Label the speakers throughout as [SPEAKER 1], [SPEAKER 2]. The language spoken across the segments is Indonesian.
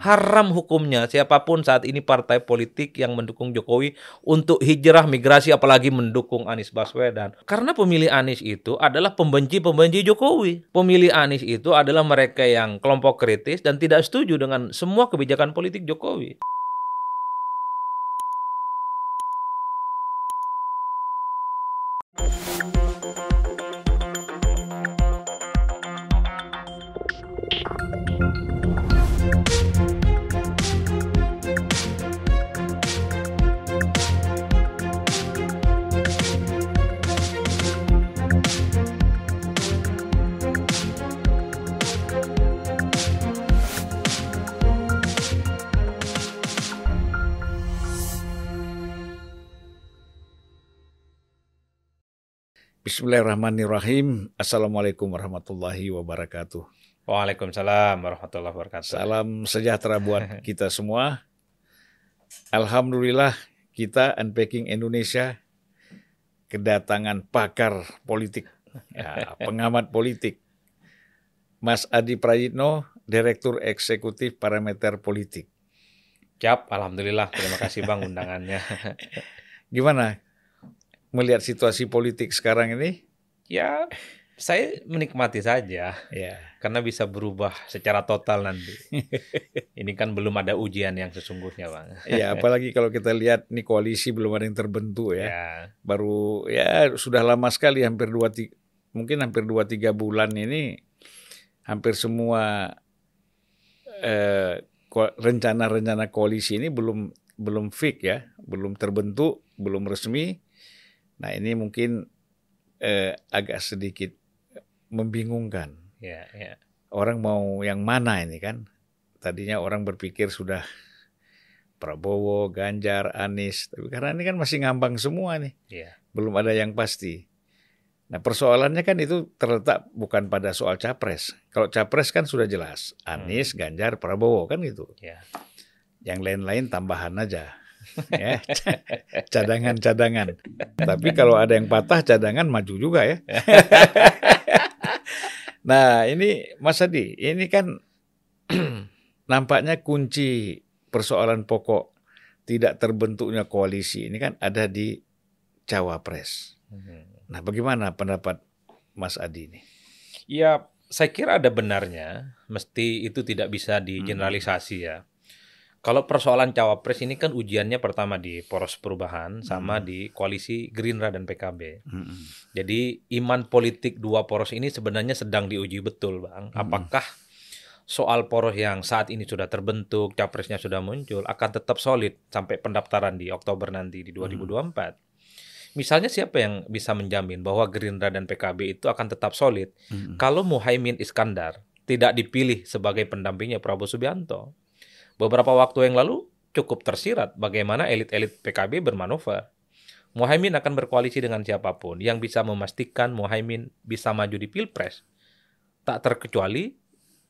[SPEAKER 1] Haram hukumnya siapa pun saat ini partai politik yang mendukung Jokowi untuk hijrah migrasi apalagi mendukung Anies Baswedan. Karena pemilih Anies itu adalah pembenci-pembenci Jokowi. Pemilih Anies itu adalah mereka yang kelompok kritis dan tidak setuju dengan semua kebijakan politik Jokowi.
[SPEAKER 2] Bismillahirrahmanirrahim. Assalamualaikum warahmatullahi wabarakatuh.
[SPEAKER 1] Waalaikumsalam warahmatullahi wabarakatuh.
[SPEAKER 2] Salam sejahtera buat kita semua. Alhamdulillah kita Unpacking Indonesia kedatangan pakar politik, ya, pengamat politik, Mas Adi Prayitno, Direktur Eksekutif Parameter Politik.
[SPEAKER 1] Siap, Alhamdulillah. Terima kasih Bang undangannya.
[SPEAKER 2] Gimana melihat situasi politik sekarang ini?
[SPEAKER 1] Ya, saya menikmati saja.
[SPEAKER 2] Ya.
[SPEAKER 1] Karena bisa berubah secara total nanti. ini kan belum ada ujian yang sesungguhnya, Bang.
[SPEAKER 2] Ya, apalagi kalau kita lihat nih koalisi belum ada yang terbentuk ya.
[SPEAKER 1] ya.
[SPEAKER 2] Baru ya sudah lama sekali hampir dua tiga, mungkin hampir dua tiga bulan ini hampir semua eh, rencana-rencana koalisi ini belum belum fix ya, belum terbentuk, belum resmi Nah ini mungkin eh, agak sedikit membingungkan.
[SPEAKER 1] Ya, ya.
[SPEAKER 2] Orang mau yang mana ini kan? Tadinya orang berpikir sudah Prabowo, Ganjar, Anies, tapi karena ini kan masih ngambang semua nih,
[SPEAKER 1] ya.
[SPEAKER 2] belum ada yang pasti. Nah persoalannya kan itu terletak bukan pada soal capres. Kalau capres kan sudah jelas, Anies, hmm. Ganjar, Prabowo kan gitu.
[SPEAKER 1] Ya.
[SPEAKER 2] Yang lain-lain tambahan aja ya cadangan-cadangan. Tapi kalau ada yang patah cadangan maju juga ya. nah ini Mas Adi, ini kan nampaknya kunci persoalan pokok tidak terbentuknya koalisi ini kan ada di cawapres. Hmm. Nah bagaimana pendapat Mas Adi ini?
[SPEAKER 1] Ya saya kira ada benarnya, mesti itu tidak bisa digeneralisasi ya kalau persoalan cawapres ini kan ujiannya pertama di poros perubahan sama hmm. di koalisi Gerindra dan PKB. Hmm. Jadi iman politik dua poros ini sebenarnya sedang diuji betul, Bang. Hmm. Apakah soal poros yang saat ini sudah terbentuk, capresnya sudah muncul, akan tetap solid sampai pendaftaran di Oktober nanti di 2024? Hmm. Misalnya siapa yang bisa menjamin bahwa Gerindra dan PKB itu akan tetap solid hmm. kalau Muhaimin Iskandar tidak dipilih sebagai pendampingnya Prabowo Subianto? Beberapa waktu yang lalu cukup tersirat bagaimana elit-elit PKB bermanuver. Muhaimin akan berkoalisi dengan siapa pun yang bisa memastikan Muhaimin bisa maju di Pilpres. Tak terkecuali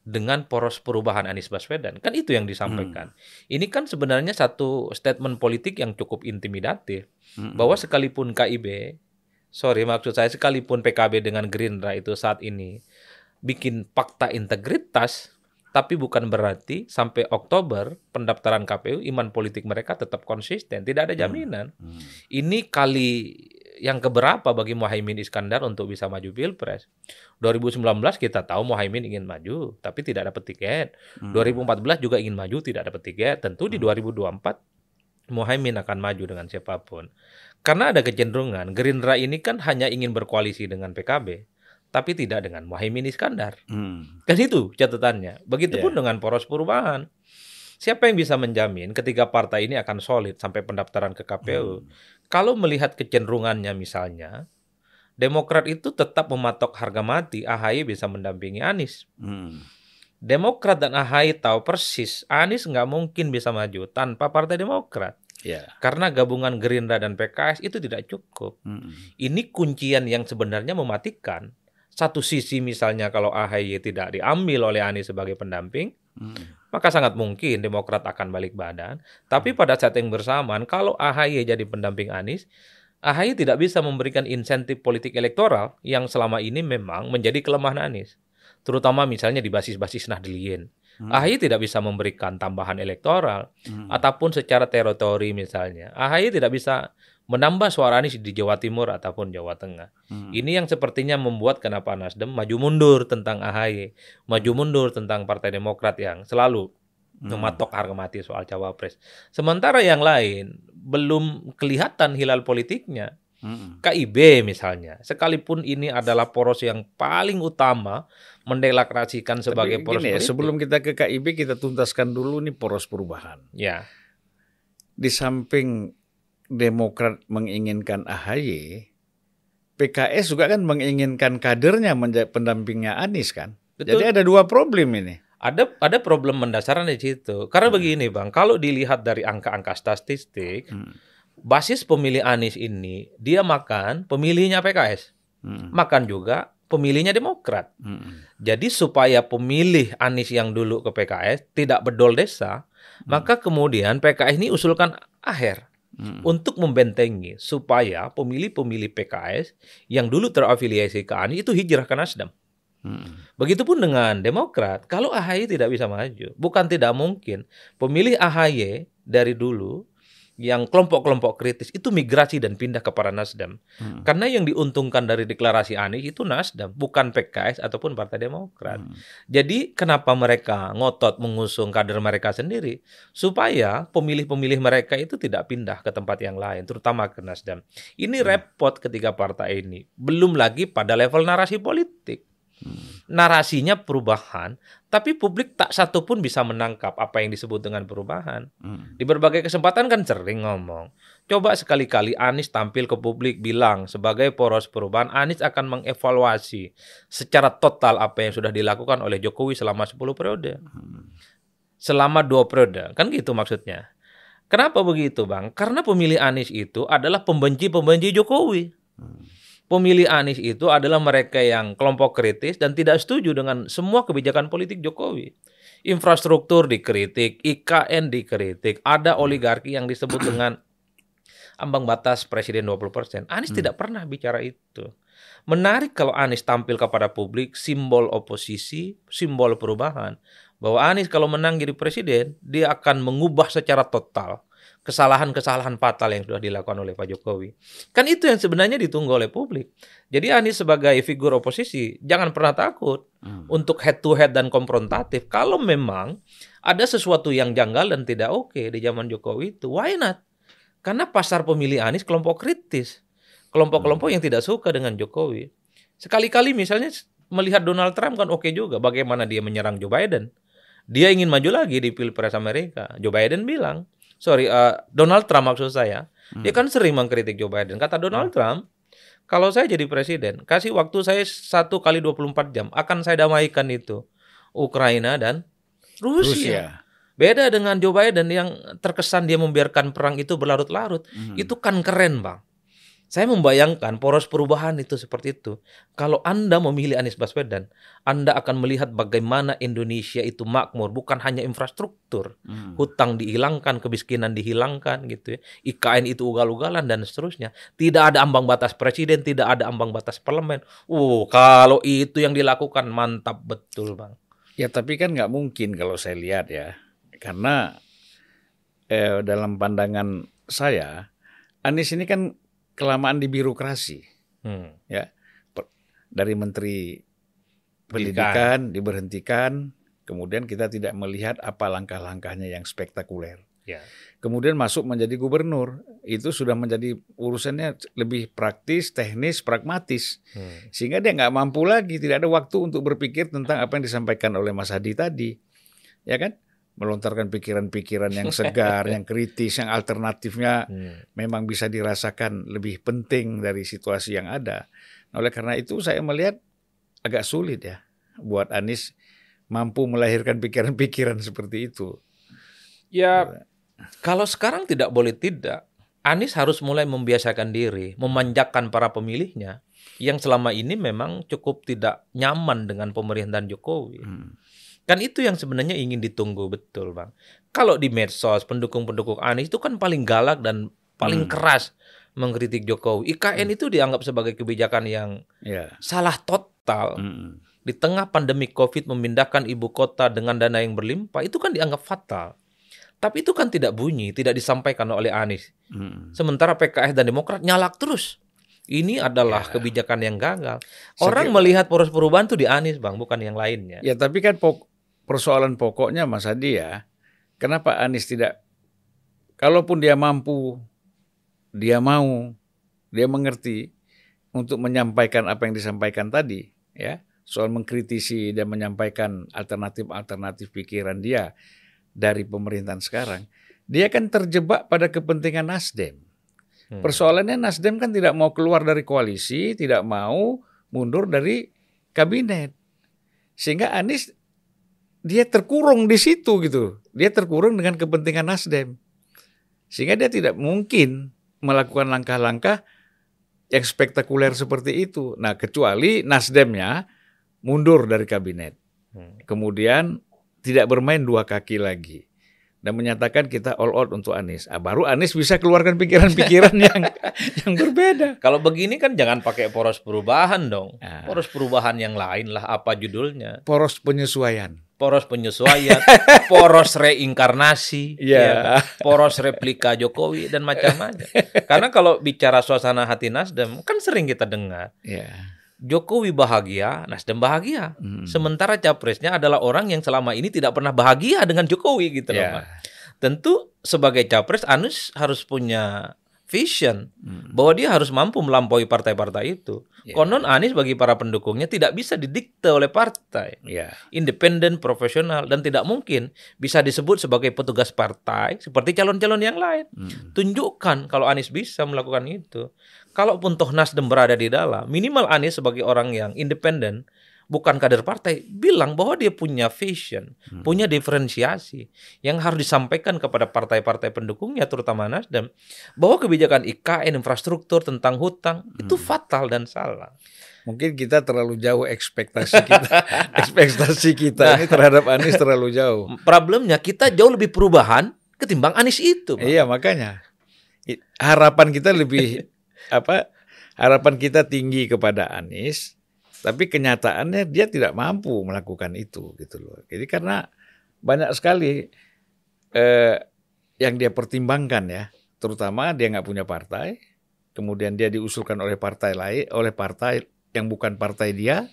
[SPEAKER 1] dengan poros perubahan Anies Baswedan. Kan itu yang disampaikan. Hmm. Ini kan sebenarnya satu statement politik yang cukup intimidatif. Hmm. Bahwa sekalipun KIB, sorry maksud saya sekalipun PKB dengan Gerindra itu saat ini bikin fakta integritas tapi bukan berarti sampai Oktober pendaftaran KPU iman politik mereka tetap konsisten, tidak ada hmm. jaminan. Hmm. Hmm. Ini kali yang keberapa bagi Muhaimin Iskandar untuk bisa maju Pilpres. 2019 kita tahu Muhaimin ingin maju tapi tidak dapat tiket. Hmm. 2014 juga ingin maju tidak dapat tiket. Tentu di 2024 Muhaimin akan maju dengan siapa pun. Karena ada kecenderungan Gerindra ini kan hanya ingin berkoalisi dengan PKB tapi tidak dengan Mohaimin Iskandar. Hmm. Kan itu catatannya. Begitupun yeah. dengan poros perubahan. Siapa yang bisa menjamin ketika partai ini akan solid sampai pendaftaran ke KPU? Hmm. Kalau melihat kecenderungannya misalnya, Demokrat itu tetap mematok harga mati AHY bisa mendampingi Anies. Hmm. Demokrat dan AHY tahu persis Anies nggak mungkin bisa maju tanpa Partai Demokrat.
[SPEAKER 2] Yeah.
[SPEAKER 1] Karena gabungan Gerindra dan PKS itu tidak cukup. Hmm. Ini kuncian yang sebenarnya mematikan satu sisi misalnya kalau AHY tidak diambil oleh Anies sebagai pendamping, hmm. maka sangat mungkin Demokrat akan balik badan. Tapi pada saat yang bersamaan, kalau AHY jadi pendamping Anies, AHY tidak bisa memberikan insentif politik elektoral yang selama ini memang menjadi kelemahan Anies. Terutama misalnya di basis-basis Nahdliyin. Hmm. AHY tidak bisa memberikan tambahan elektoral hmm. ataupun secara teritori misalnya. AHY tidak bisa menambah suara Anies di Jawa Timur ataupun Jawa Tengah. Hmm. Ini yang sepertinya membuat kenapa Nasdem maju mundur tentang AHY, maju mundur tentang Partai Demokrat yang selalu hmm. mematok harga mati soal cawapres. Sementara yang lain belum kelihatan hilal politiknya. Hmm. KIB misalnya, sekalipun ini adalah poros yang paling utama mendeklarasikan sebagai
[SPEAKER 2] Tapi
[SPEAKER 1] poros
[SPEAKER 2] gini ya, sebelum kita ke KIB kita tuntaskan dulu nih poros perubahan.
[SPEAKER 1] Ya.
[SPEAKER 2] Di samping Demokrat menginginkan AHY, PKS juga kan menginginkan kadernya menjadi pendampingnya Anies kan. Betul. Jadi ada dua problem ini.
[SPEAKER 1] Ada ada problem mendasar di situ. Karena hmm. begini bang, kalau dilihat dari angka-angka statistik, hmm. basis pemilih Anies ini dia makan pemilihnya PKS, hmm. makan juga pemilihnya Demokrat. Hmm. Jadi supaya pemilih Anies yang dulu ke PKS tidak bedol desa, hmm. maka kemudian PKS ini usulkan akhir hmm. untuk membentengi supaya pemilih-pemilih PKS yang dulu terafiliasi ke Anies itu hijrah ke Nasdem. Hmm. Begitupun dengan Demokrat, kalau AHY tidak bisa maju, bukan tidak mungkin pemilih AHY dari dulu yang kelompok-kelompok kritis itu migrasi dan pindah kepada Nasdem. Hmm. Karena yang diuntungkan dari deklarasi Anies itu Nasdem, bukan PKS ataupun Partai Demokrat. Hmm. Jadi kenapa mereka ngotot mengusung kader mereka sendiri? Supaya pemilih-pemilih mereka itu tidak pindah ke tempat yang lain, terutama ke Nasdem. Ini hmm. repot ketiga partai ini. Belum lagi pada level narasi politik narasinya perubahan, tapi publik tak satu pun bisa menangkap apa yang disebut dengan perubahan. Hmm. Di berbagai kesempatan kan sering ngomong, coba sekali-kali Anies tampil ke publik bilang sebagai poros perubahan, Anies akan mengevaluasi secara total apa yang sudah dilakukan oleh Jokowi selama 10 periode. Hmm. Selama dua periode, kan gitu maksudnya. Kenapa begitu Bang? Karena pemilih Anies itu adalah pembenci-pembenci Jokowi. Hmm pemilih Anies itu adalah mereka yang kelompok kritis dan tidak setuju dengan semua kebijakan politik Jokowi. Infrastruktur dikritik, IKN dikritik, ada oligarki yang disebut dengan ambang batas presiden 20%. Anies hmm. tidak pernah bicara itu. Menarik kalau Anies tampil kepada publik simbol oposisi, simbol perubahan. Bahwa Anies kalau menang jadi presiden, dia akan mengubah secara total kesalahan-kesalahan fatal yang sudah dilakukan oleh Pak Jokowi. Kan itu yang sebenarnya ditunggu oleh publik. Jadi Anies sebagai figur oposisi jangan pernah takut hmm. untuk head to head dan konfrontatif. Kalau memang ada sesuatu yang janggal dan tidak oke di zaman Jokowi itu, why not? Karena pasar pemilih Anies kelompok kritis. Kelompok-kelompok hmm. yang tidak suka dengan Jokowi. Sekali-kali misalnya melihat Donald Trump kan oke juga bagaimana dia menyerang Joe Biden. Dia ingin maju lagi di Pilpres Amerika. Joe Biden bilang, sorry uh, Donald Trump maksud saya hmm. dia kan sering mengkritik Joe Biden kata Donald hmm. Trump kalau saya jadi presiden kasih waktu saya satu kali 24 jam akan saya damaikan itu Ukraina dan Rusia. Rusia. Beda dengan Joe Biden yang terkesan dia membiarkan perang itu berlarut-larut. Hmm. Itu kan keren, Bang. Saya membayangkan poros perubahan itu seperti itu. Kalau Anda memilih Anies Baswedan, Anda akan melihat bagaimana Indonesia itu makmur, bukan hanya infrastruktur. Hmm. Hutang dihilangkan, kemiskinan dihilangkan gitu ya. IKN itu ugal-ugalan dan seterusnya. Tidak ada ambang batas presiden, tidak ada ambang batas parlemen. Uh, kalau itu yang dilakukan mantap betul, Bang.
[SPEAKER 2] Ya, tapi kan nggak mungkin kalau saya lihat ya. Karena eh, dalam pandangan saya, Anies ini kan kelamaan di birokrasi. Hmm. Ya. Dari menteri pendidikan diberhentikan, kemudian kita tidak melihat apa langkah-langkahnya yang spektakuler. Ya. Kemudian masuk menjadi gubernur, itu sudah menjadi urusannya lebih praktis, teknis, pragmatis, hmm. sehingga dia nggak mampu lagi, tidak ada waktu untuk berpikir tentang apa yang disampaikan oleh Mas Hadi tadi, ya kan? Melontarkan pikiran-pikiran yang segar, yang kritis, yang alternatifnya hmm. memang bisa dirasakan lebih penting dari situasi yang ada. Nah, oleh karena itu saya melihat agak sulit ya buat Anies mampu melahirkan pikiran-pikiran seperti itu.
[SPEAKER 1] Ya, kalau sekarang tidak boleh tidak, Anies harus mulai membiasakan diri, memanjakan para pemilihnya yang selama ini memang cukup tidak nyaman dengan pemerintahan Jokowi. Hmm. Kan itu yang sebenarnya ingin ditunggu betul, Bang. Kalau di medsos pendukung-pendukung Anies itu kan paling galak dan paling hmm. keras mengkritik Jokowi. IKN hmm. itu dianggap sebagai kebijakan yang yeah. salah total. Hmm. di tengah pandemi COVID memindahkan ibu kota dengan dana yang berlimpah itu kan dianggap fatal. Tapi itu kan tidak bunyi, tidak disampaikan oleh Anies. Hmm. Sementara PKS dan Demokrat nyalak terus. Ini adalah ya. kebijakan yang gagal. Orang Setiap... melihat poros perubahan itu di Anies, Bang, bukan yang lainnya.
[SPEAKER 2] Ya, tapi kan pok persoalan pokoknya Mas Adi ya, kenapa Anies tidak kalaupun dia mampu, dia mau, dia mengerti untuk menyampaikan apa yang disampaikan tadi, ya, soal mengkritisi dan menyampaikan alternatif-alternatif pikiran dia dari pemerintahan sekarang, dia kan terjebak pada kepentingan Nasdem. Hmm. Persoalannya Nasdem kan tidak mau keluar dari koalisi, tidak mau mundur dari kabinet. Sehingga Anies dia terkurung di situ gitu. Dia terkurung dengan kepentingan Nasdem. Sehingga dia tidak mungkin melakukan langkah-langkah yang spektakuler seperti itu. Nah, kecuali Nasdemnya mundur dari kabinet. Hmm. Kemudian tidak bermain dua kaki lagi dan menyatakan kita all out untuk Anies. Ah, baru Anies bisa keluarkan pikiran-pikiran yang yang berbeda.
[SPEAKER 1] Kalau begini kan jangan pakai poros perubahan dong. Nah. Poros perubahan yang lain lah apa judulnya?
[SPEAKER 2] Poros penyesuaian.
[SPEAKER 1] Poros penyesuaian, poros reinkarnasi, yeah. ya, poros replika Jokowi dan macam-macam. Karena kalau bicara suasana hati Nasdem kan sering kita dengar. Yeah Jokowi bahagia, Nasdem bahagia. Hmm. Sementara capresnya adalah orang yang selama ini tidak pernah bahagia dengan Jokowi gitu yeah. loh. Tentu sebagai capres Anies harus punya vision hmm. bahwa dia harus mampu melampaui partai-partai itu. Yeah. Konon Anies bagi para pendukungnya tidak bisa didikte oleh partai. Yeah. Independen, profesional dan tidak mungkin bisa disebut sebagai petugas partai seperti calon-calon yang lain. Hmm. Tunjukkan kalau Anies bisa melakukan itu kalaupun toh Nasdem berada di dalam, minimal Anies sebagai orang yang independen, bukan kader partai, bilang bahwa dia punya vision, hmm. punya diferensiasi yang harus disampaikan kepada partai-partai pendukungnya, terutama Nasdem, bahwa kebijakan IKN, infrastruktur tentang hutang hmm. itu fatal dan salah.
[SPEAKER 2] Mungkin kita terlalu jauh ekspektasi kita, ekspektasi kita nah, ini terhadap Anies terlalu jauh.
[SPEAKER 1] Problemnya kita jauh lebih perubahan ketimbang Anies itu.
[SPEAKER 2] Bang. Iya makanya harapan kita lebih apa harapan kita tinggi kepada Anies, tapi kenyataannya dia tidak mampu melakukan itu gitu loh. Jadi karena banyak sekali eh, yang dia pertimbangkan ya, terutama dia nggak punya partai, kemudian dia diusulkan oleh partai lain, oleh partai yang bukan partai dia,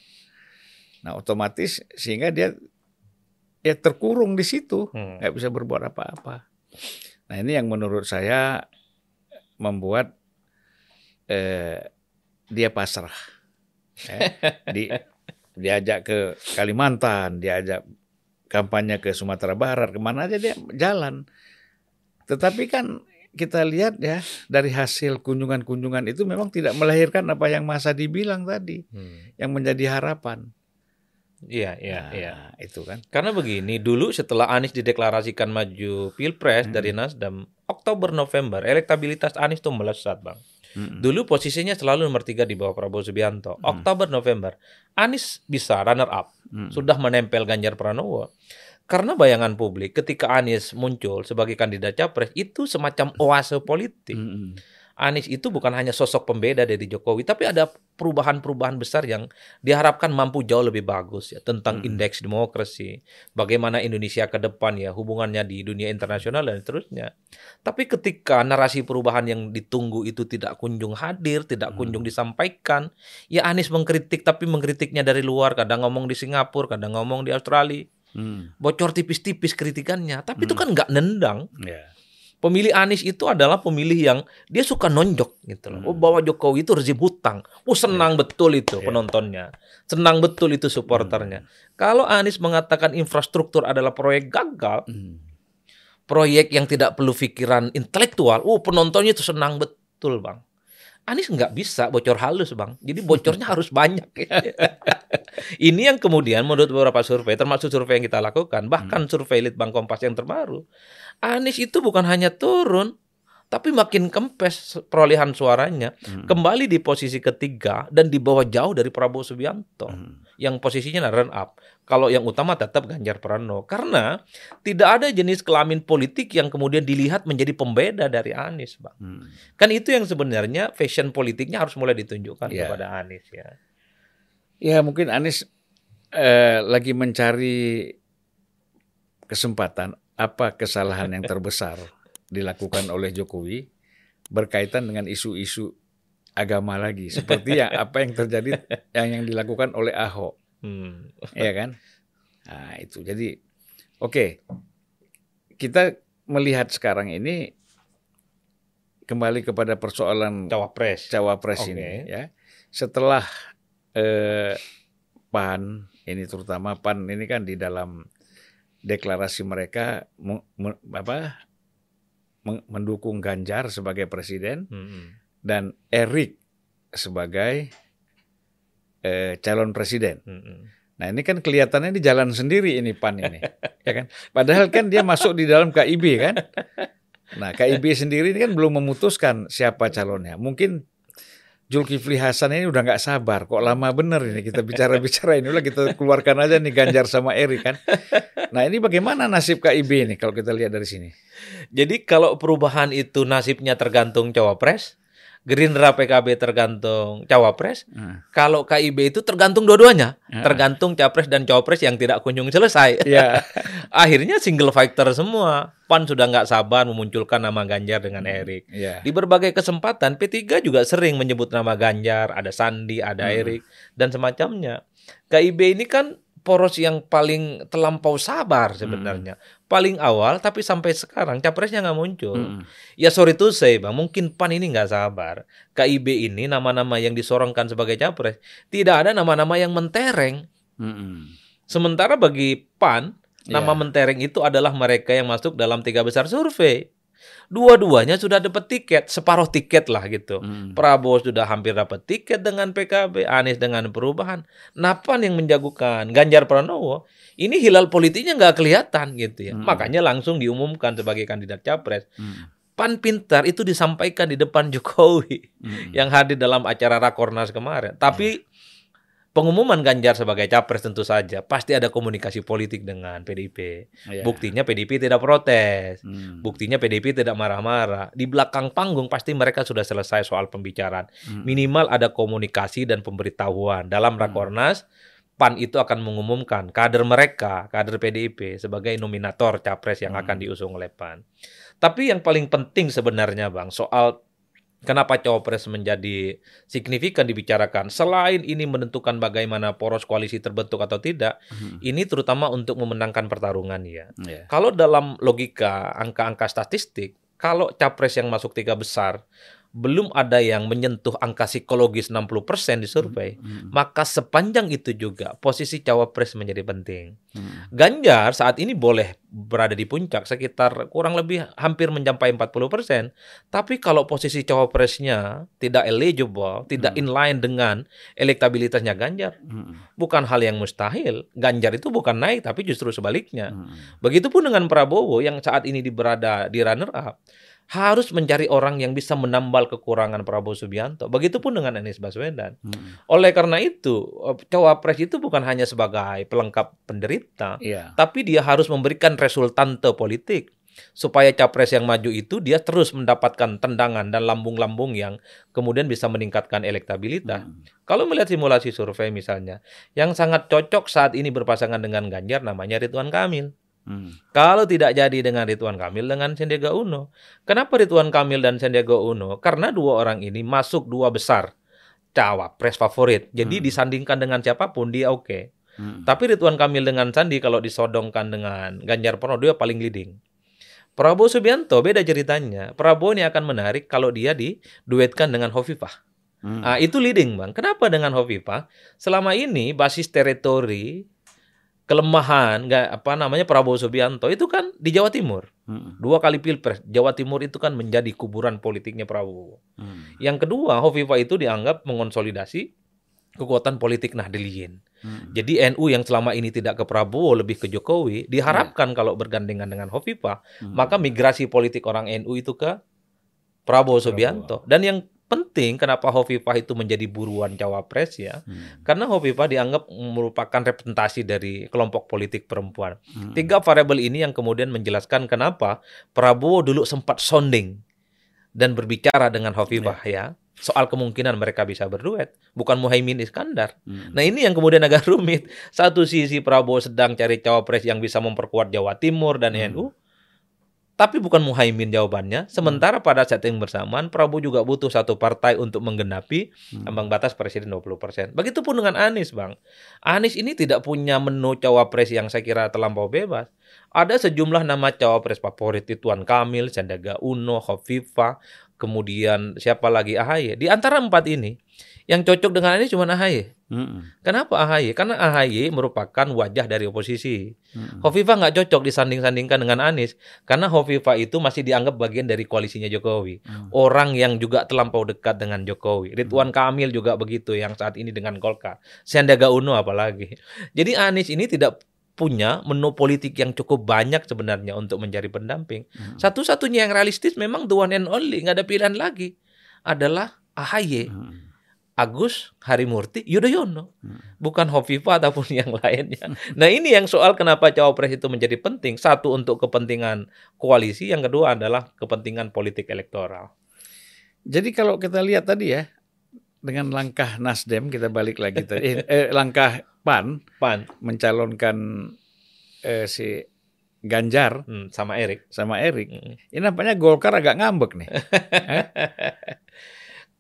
[SPEAKER 2] nah otomatis sehingga dia ya terkurung di situ, hmm. nggak hmm. bisa berbuat apa-apa. Nah ini yang menurut saya membuat eh, dia pasrah. Eh, di, diajak ke Kalimantan, diajak kampanye ke Sumatera Barat, ke mana aja dia jalan. Tetapi kan kita lihat ya dari hasil kunjungan-kunjungan itu memang tidak melahirkan apa yang masa dibilang tadi, hmm. yang menjadi harapan.
[SPEAKER 1] Iya, iya,
[SPEAKER 2] nah,
[SPEAKER 1] iya.
[SPEAKER 2] Itu kan.
[SPEAKER 1] Karena begini, dulu setelah Anies dideklarasikan maju Pilpres hmm. dari Nasdem, Oktober November elektabilitas Anies tuh melesat, Bang. Hmm. Dulu posisinya selalu nomor tiga di bawah Prabowo Subianto. Hmm. Oktober November Anies bisa runner up, hmm. sudah menempel Ganjar Pranowo. Karena bayangan publik ketika Anies muncul sebagai kandidat capres itu semacam oase politik. Hmm. Anies itu bukan hanya sosok pembeda dari Jokowi, tapi ada perubahan-perubahan besar yang diharapkan mampu jauh lebih bagus ya tentang hmm. indeks demokrasi, bagaimana Indonesia ke depan ya hubungannya di dunia internasional dan seterusnya. Tapi ketika narasi perubahan yang ditunggu itu tidak kunjung hadir, tidak hmm. kunjung disampaikan, ya Anies mengkritik tapi mengkritiknya dari luar, kadang ngomong di Singapura, kadang ngomong di Australia. Hmm. Bocor tipis-tipis kritikannya, tapi hmm. itu kan nggak nendang. Yeah pemilih Anies itu adalah pemilih yang dia suka nonjok gitu loh. Hmm. Oh bahwa Jokowi itu rezim hutang. Oh senang yeah. betul itu yeah. penontonnya. Senang betul itu supporternya. Hmm. Kalau Anies mengatakan infrastruktur adalah proyek gagal, hmm. proyek yang tidak perlu pikiran intelektual, oh penontonnya itu senang betul, Bang. Anies nggak bisa bocor halus bang, jadi bocornya harus banyak. Ini yang kemudian menurut beberapa survei, termasuk survei yang kita lakukan, bahkan hmm. survei Litbang Kompas yang terbaru, Anies itu bukan hanya turun, tapi makin kempes perolehan suaranya, hmm. kembali di posisi ketiga dan di bawah jauh dari Prabowo Subianto, hmm. yang posisinya run up. Kalau yang utama tetap Ganjar Pranowo, karena tidak ada jenis kelamin politik yang kemudian dilihat menjadi pembeda dari Anies, bang. Hmm. Kan itu yang sebenarnya fashion politiknya harus mulai ditunjukkan yeah. kepada Anies ya.
[SPEAKER 2] Ya mungkin Anies eh, lagi mencari kesempatan apa kesalahan yang terbesar dilakukan oleh Jokowi berkaitan dengan isu-isu agama lagi seperti yang apa yang terjadi yang yang dilakukan oleh Ahok,
[SPEAKER 1] Hmm.
[SPEAKER 2] ya kan? Nah itu jadi oke okay. kita melihat sekarang ini kembali kepada persoalan
[SPEAKER 1] Cawapres.
[SPEAKER 2] cawapres
[SPEAKER 1] Oke.
[SPEAKER 2] ini ya setelah eh, PAN ini terutama PAN ini kan di dalam deklarasi mereka me- me- apa men- mendukung Ganjar sebagai presiden
[SPEAKER 1] Hmm.
[SPEAKER 2] dan Erik sebagai eh, calon presiden.
[SPEAKER 1] Hmm.
[SPEAKER 2] Nah ini kan kelihatannya di jalan sendiri ini PAN ini, ya kan? Padahal kan dia masuk di dalam KIB kan. Nah KIB sendiri ini kan belum memutuskan siapa calonnya. Mungkin Zulkifli Hasan ini udah nggak sabar, kok lama bener ini kita bicara-bicara ini udah kita keluarkan aja nih Ganjar sama Erik kan. Nah ini bagaimana nasib KIB ini kalau kita lihat dari sini?
[SPEAKER 1] Jadi kalau perubahan itu nasibnya tergantung cawapres, Gerindra PKB tergantung cawapres,
[SPEAKER 2] Nah,
[SPEAKER 1] kalau KIB itu tergantung dua-duanya,
[SPEAKER 2] Ya.
[SPEAKER 1] tergantung capres dan cawapres yang tidak kunjung selesai.
[SPEAKER 2] ya,
[SPEAKER 1] Akhirnya single fighter semua. PAN sudah nggak sabar memunculkan nama Ganjar dengan Erik.
[SPEAKER 2] ya,
[SPEAKER 1] Di berbagai kesempatan P3 juga sering menyebut nama Ganjar, ada Sandi, ada
[SPEAKER 2] Hmm.
[SPEAKER 1] Erik dan semacamnya. KIB ini kan poros yang paling terlampau sabar sebenarnya. Paling awal tapi sampai sekarang capresnya nggak muncul.
[SPEAKER 2] Mm-mm.
[SPEAKER 1] Ya sorry to say bang, mungkin PAN ini nggak sabar. KIB ini nama-nama yang disorongkan sebagai capres tidak ada nama-nama yang mentereng.
[SPEAKER 2] Mm-mm.
[SPEAKER 1] Sementara bagi PAN nama
[SPEAKER 2] Ya.
[SPEAKER 1] mentereng itu adalah mereka yang masuk dalam tiga besar survei. Dua-duanya sudah dapat tiket, separuh tiket lah gitu.
[SPEAKER 2] Mm.
[SPEAKER 1] Prabowo sudah hampir dapat tiket dengan PKB, Anies dengan perubahan. Napan yang menjagokan Ganjar Pranowo, ini hilal politiknya nggak kelihatan gitu ya.
[SPEAKER 2] Hmm.
[SPEAKER 1] Makanya langsung diumumkan sebagai kandidat capres.
[SPEAKER 2] Mm.
[SPEAKER 1] Pan pintar itu disampaikan di depan Jokowi
[SPEAKER 2] Mm.
[SPEAKER 1] yang hadir dalam acara Rakornas kemarin. Tapi pengumuman Ganjar sebagai capres tentu saja pasti ada komunikasi politik dengan PDIP.
[SPEAKER 2] Ya.
[SPEAKER 1] Buktinya PDIP tidak protes.
[SPEAKER 2] Mm.
[SPEAKER 1] Buktinya PDIP tidak marah-marah. Di belakang panggung pasti mereka sudah selesai soal pembicaraan.
[SPEAKER 2] Mm.
[SPEAKER 1] Minimal ada komunikasi dan pemberitahuan. Dalam Rakornas, PAN itu akan mengumumkan kader mereka, kader PDIP sebagai nominator capres yang
[SPEAKER 2] Hmm.
[SPEAKER 1] akan diusung oleh PAN. Tapi yang paling penting sebenarnya Bang, soal kenapa cawapres menjadi signifikan dibicarakan. Selain ini menentukan bagaimana poros koalisi terbentuk atau tidak,
[SPEAKER 2] Mm.
[SPEAKER 1] ini terutama untuk memenangkan pertarungan ya.
[SPEAKER 2] Ya.
[SPEAKER 1] Kalau dalam logika angka-angka statistik, kalau capres yang masuk tiga besar belum ada yang menyentuh angka psikologis 60% di survei,
[SPEAKER 2] Mm.
[SPEAKER 1] maka sepanjang itu juga posisi cawapres menjadi penting.
[SPEAKER 2] Mm.
[SPEAKER 1] Ganjar saat ini boleh berada di puncak sekitar kurang lebih hampir mencapai 40%, tapi kalau posisi cawapresnya tidak eligible, tidak
[SPEAKER 2] Hmm.
[SPEAKER 1] inline dengan elektabilitasnya Ganjar,
[SPEAKER 2] Mm.
[SPEAKER 1] bukan hal yang mustahil. Ganjar itu bukan naik tapi justru sebaliknya.
[SPEAKER 2] Mm.
[SPEAKER 1] Begitupun dengan Prabowo yang saat ini di berada di runner up harus mencari orang yang bisa menambal kekurangan Prabowo Subianto. Begitupun dengan Anies Baswedan.
[SPEAKER 2] Mm.
[SPEAKER 1] Oleh karena itu, eh, cawapres itu bukan hanya sebagai pelengkap penderita,
[SPEAKER 2] Iya.
[SPEAKER 1] tapi dia harus memberikan resultante politik supaya capres yang maju itu dia terus mendapatkan tendangan dan lambung-lambung yang kemudian bisa meningkatkan elektabilitas.
[SPEAKER 2] Mm.
[SPEAKER 1] Kalau melihat simulasi survei misalnya, yang sangat cocok saat ini berpasangan dengan Ganjar namanya Ridwan Kamil.
[SPEAKER 2] Mm.
[SPEAKER 1] Kalau tidak jadi dengan Ridwan Kamil dengan Sandiaga Uno. Kenapa Ridwan Kamil dan Sandiaga Uno? Karena dua orang ini masuk dua besar cawapres favorit. Jadi
[SPEAKER 2] Hmm.
[SPEAKER 1] disandingkan dengan siapa pun dia oke.
[SPEAKER 2] Mm.
[SPEAKER 1] Tapi Ridwan Kamil dengan Sandi kalau disodongkan dengan Ganjar Pranowo dia paling leading. Prabowo Subianto beda ceritanya. Prabowo ini akan menarik kalau dia diduetkan dengan Hovifah.
[SPEAKER 2] Mm.
[SPEAKER 1] Ah, itu leading, Bang. Kenapa dengan Hovifah? Selama ini basis teritori kelemahan nggak apa namanya Prabowo Subianto itu kan di Jawa Timur.
[SPEAKER 2] Mm.
[SPEAKER 1] Dua kali Pilpres, Jawa Timur itu kan menjadi kuburan politiknya Prabowo.
[SPEAKER 2] Mm.
[SPEAKER 1] Yang kedua, Hovifah itu dianggap mengonsolidasi kekuatan politik Nahdliyin.
[SPEAKER 2] Mm.
[SPEAKER 1] Jadi NU yang selama ini tidak ke Prabowo lebih ke Jokowi diharapkan kalau bergandengan dengan Hovifah,
[SPEAKER 2] Mm.
[SPEAKER 1] maka migrasi politik orang NU itu ke Prabowo Subianto. Dan yang penting kenapa Hovifah itu menjadi buruan cawapres ya,
[SPEAKER 2] Mm.
[SPEAKER 1] karena Hovifah dianggap merupakan representasi dari kelompok politik perempuan.
[SPEAKER 2] Mm.
[SPEAKER 1] Tiga variabel ini yang kemudian menjelaskan kenapa Prabowo dulu sempat sounding dan berbicara dengan Hovifah ya. soal kemungkinan mereka bisa berduet, bukan Muhaimin Iskandar.
[SPEAKER 2] Hmm.
[SPEAKER 1] Nah ini yang kemudian agak rumit. Satu sisi Prabowo sedang cari cawapres yang bisa memperkuat Jawa Timur dan
[SPEAKER 2] Hmm.
[SPEAKER 1] NU, tapi bukan Muhaimin jawabannya. Sementara pada saat yang bersamaan Prabowo juga butuh satu partai untuk menggenapi
[SPEAKER 2] Hmm.
[SPEAKER 1] ambang batas presiden 20%. Begitupun dengan Anies, Bang. Anies ini tidak punya menu cawapres yang saya kira terlampau bebas. Ada sejumlah nama cawapres favorit Tuan Kamil, Sandiaga Uno, Khofifa, kemudian siapa lagi AHY. Di antara empat ini, yang cocok dengan Anies cuma AHY.
[SPEAKER 2] Hmm.
[SPEAKER 1] Kenapa AHY? Karena AHY merupakan wajah dari oposisi.
[SPEAKER 2] Hmm.
[SPEAKER 1] Hovifa nggak cocok disanding-sandingkan dengan Anies karena Hovifa itu masih dianggap bagian dari koalisinya Jokowi.
[SPEAKER 2] Hmm.
[SPEAKER 1] Orang yang juga terlampau dekat dengan Jokowi. Ridwan Kamil juga begitu yang saat ini dengan Golkar. Sandiaga Uno apalagi. Jadi Anies ini tidak punya menu politik yang cukup banyak sebenarnya untuk mencari pendamping.
[SPEAKER 2] Hmm.
[SPEAKER 1] Satu-satunya yang realistis memang the one and only, nggak ada pilihan lagi. Adalah AHY.
[SPEAKER 2] Hmm.
[SPEAKER 1] Agus Harimurti Yudhoyono,
[SPEAKER 2] Hmm.
[SPEAKER 1] bukan Hovifa ataupun yang lainnya. Nah ini yang soal kenapa cawapres itu menjadi penting. Satu untuk kepentingan koalisi, yang kedua adalah kepentingan politik elektoral.
[SPEAKER 2] Jadi kalau kita lihat tadi ya dengan langkah Nasdem kita balik lagi tadi eh, eh, langkah PAN
[SPEAKER 1] Pan
[SPEAKER 2] mencalonkan eh, si Ganjar
[SPEAKER 1] hmm, sama Erik.
[SPEAKER 2] sama Erik.
[SPEAKER 1] Hmm.
[SPEAKER 2] Ini nampaknya Golkar agak ngambek nih.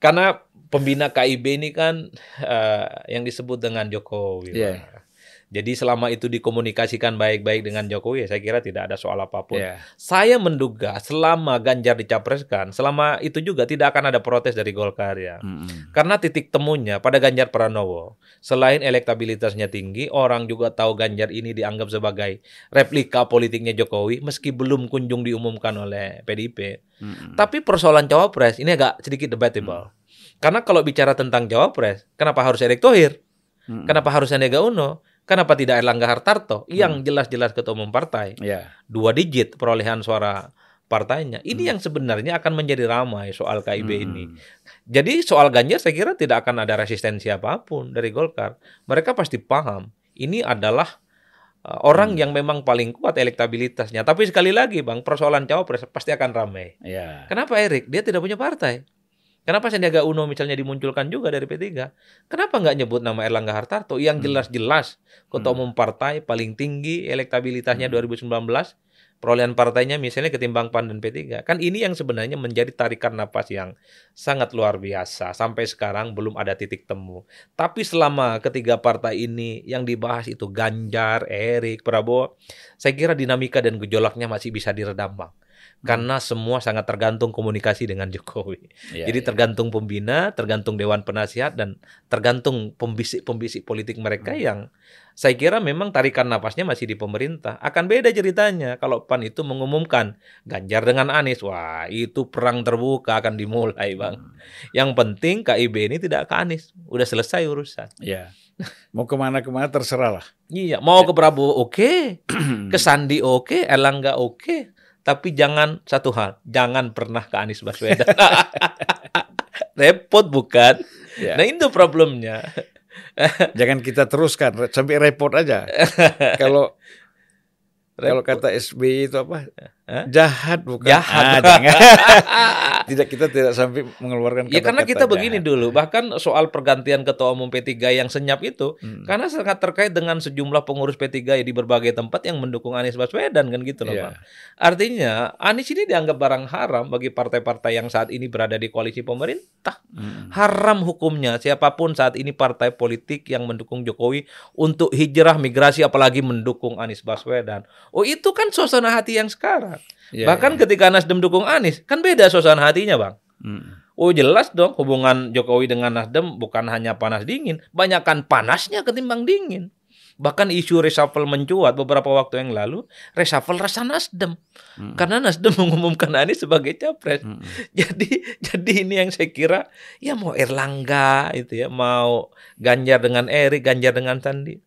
[SPEAKER 1] Karena pembina KIB ini kan eh, yang disebut dengan Jokowi. Pak. Jadi selama itu dikomunikasikan baik-baik dengan Jokowi, ya saya kira tidak ada soal apa pun.
[SPEAKER 2] Ya.
[SPEAKER 1] Saya menduga selama Ganjar dicapreskan, selama itu juga tidak akan ada protes dari Golkar ya.
[SPEAKER 2] Mm-mm.
[SPEAKER 1] Karena titik temunya pada Ganjar Pranowo, selain elektabilitasnya tinggi, orang juga tahu Ganjar ini dianggap sebagai replika politiknya Jokowi meski belum kunjung diumumkan oleh PDIP.
[SPEAKER 2] Mm-mm.
[SPEAKER 1] Tapi persoalan cawapres ini agak sedikit debatable. Karena kalau bicara tentang cawapres, kenapa harus Erick Thohir?
[SPEAKER 2] Mm-mm.
[SPEAKER 1] Kenapa harus Sandiaga Uno? Kenapa tidak Erlangga Hartarto yang jelas-jelas ketua umum partai?
[SPEAKER 2] Ya.
[SPEAKER 1] Dua digit perolehan suara partainya. Ini yang sebenarnya akan menjadi ramai soal KIB ini.
[SPEAKER 2] Mm.
[SPEAKER 1] Jadi soal Ganjar saya kira tidak akan ada resistensi apa pun dari Golkar. Mereka pasti paham ini adalah uh, orang yang memang paling kuat elektabilitasnya. Tapi sekali lagi Bang, persoalan cawapres pasti akan ramai.
[SPEAKER 2] Ya.
[SPEAKER 1] Kenapa Erik? Dia tidak punya partai. Kenapa Sandiaga Uno misalnya dimunculkan juga dari P3? Kenapa nggak nyebut nama Erlangga Hartarto yang
[SPEAKER 2] Hmm.
[SPEAKER 1] jelas-jelas ketua
[SPEAKER 2] Hmm.
[SPEAKER 1] umum partai paling tinggi elektabilitasnya 2019 perolehan partainya misalnya ketimbang PAN dan P3. Kan ini yang sebenarnya menjadi tarikan napas yang sangat luar biasa. Sampai sekarang belum ada titik temu. Tapi selama ketiga partai ini yang dibahas itu Ganjar, Erik, Prabowo, saya kira dinamika dan gejolaknya masih bisa diredam, Bang. Karena semua sangat tergantung komunikasi dengan Jokowi.
[SPEAKER 2] Ya,
[SPEAKER 1] Jadi
[SPEAKER 2] ya.
[SPEAKER 1] tergantung pembina, tergantung dewan penasihat dan tergantung pembisik-pembisik politik mereka
[SPEAKER 2] Hmm.
[SPEAKER 1] yang saya kira memang tarikan napasnya masih di pemerintah. Akan beda ceritanya kalau PAN itu mengumumkan Ganjar dengan Anies. Wah, itu perang terbuka akan dimulai, Bang.
[SPEAKER 2] Hmm.
[SPEAKER 1] Yang penting KIB ini tidak ke Anies. Udah selesai urusan.
[SPEAKER 2] Ya. Mau ke mana-kemana terserah lah.
[SPEAKER 1] Iya, mau ke Prabowo oke, ke Sandi oke, Erlangga oke, tapi jangan satu hal, jangan pernah ke Anies Baswedan. Repot bukan?
[SPEAKER 2] Ya.
[SPEAKER 1] Nah itu problemnya.
[SPEAKER 2] Jangan kita teruskan sampai repot aja. Kalau kalau kata SBY itu apa?
[SPEAKER 1] Hah?
[SPEAKER 2] Jahat bukan?
[SPEAKER 1] Jahat.
[SPEAKER 2] Ah, jangan. tidak kita tidak sampai mengeluarkan
[SPEAKER 1] Ya karena
[SPEAKER 2] kata-kata
[SPEAKER 1] kita begini
[SPEAKER 2] jahat.
[SPEAKER 1] dulu, bahkan soal pergantian ketua umum P3 yang senyap itu,
[SPEAKER 2] Hmm.
[SPEAKER 1] karena sangat terkait dengan sejumlah pengurus P3 di berbagai tempat yang mendukung Anies Baswedan kan gitu loh
[SPEAKER 2] Iya.
[SPEAKER 1] Bang. Artinya Anies ini dianggap barang haram bagi partai-partai yang saat ini berada di koalisi pemerintah.
[SPEAKER 2] Hmm.
[SPEAKER 1] Haram hukumnya siapa pun saat ini partai politik yang mendukung Jokowi untuk hijrah migrasi apalagi mendukung Anies Baswedan. Oh itu kan suasana hati yang sekarang.
[SPEAKER 2] Ya,
[SPEAKER 1] Bahkan
[SPEAKER 2] ya.
[SPEAKER 1] ketika Nasdem dukung Anies kan beda suasana hatinya bang.
[SPEAKER 2] Hmm.
[SPEAKER 1] Oh jelas dong hubungan Jokowi dengan Nasdem bukan hanya panas dingin, banyakkan panasnya ketimbang dingin. Bahkan isu reshuffle mencuat beberapa waktu yang lalu, reshuffle rasa Nasdem.
[SPEAKER 2] Hmm.
[SPEAKER 1] Karena Nasdem mengumumkan Anies sebagai capres.
[SPEAKER 2] Hmm.
[SPEAKER 1] Jadi jadi ini yang saya kira ya mau Erlangga itu ya, mau Ganjar dengan Erik, Ganjar dengan Sandi.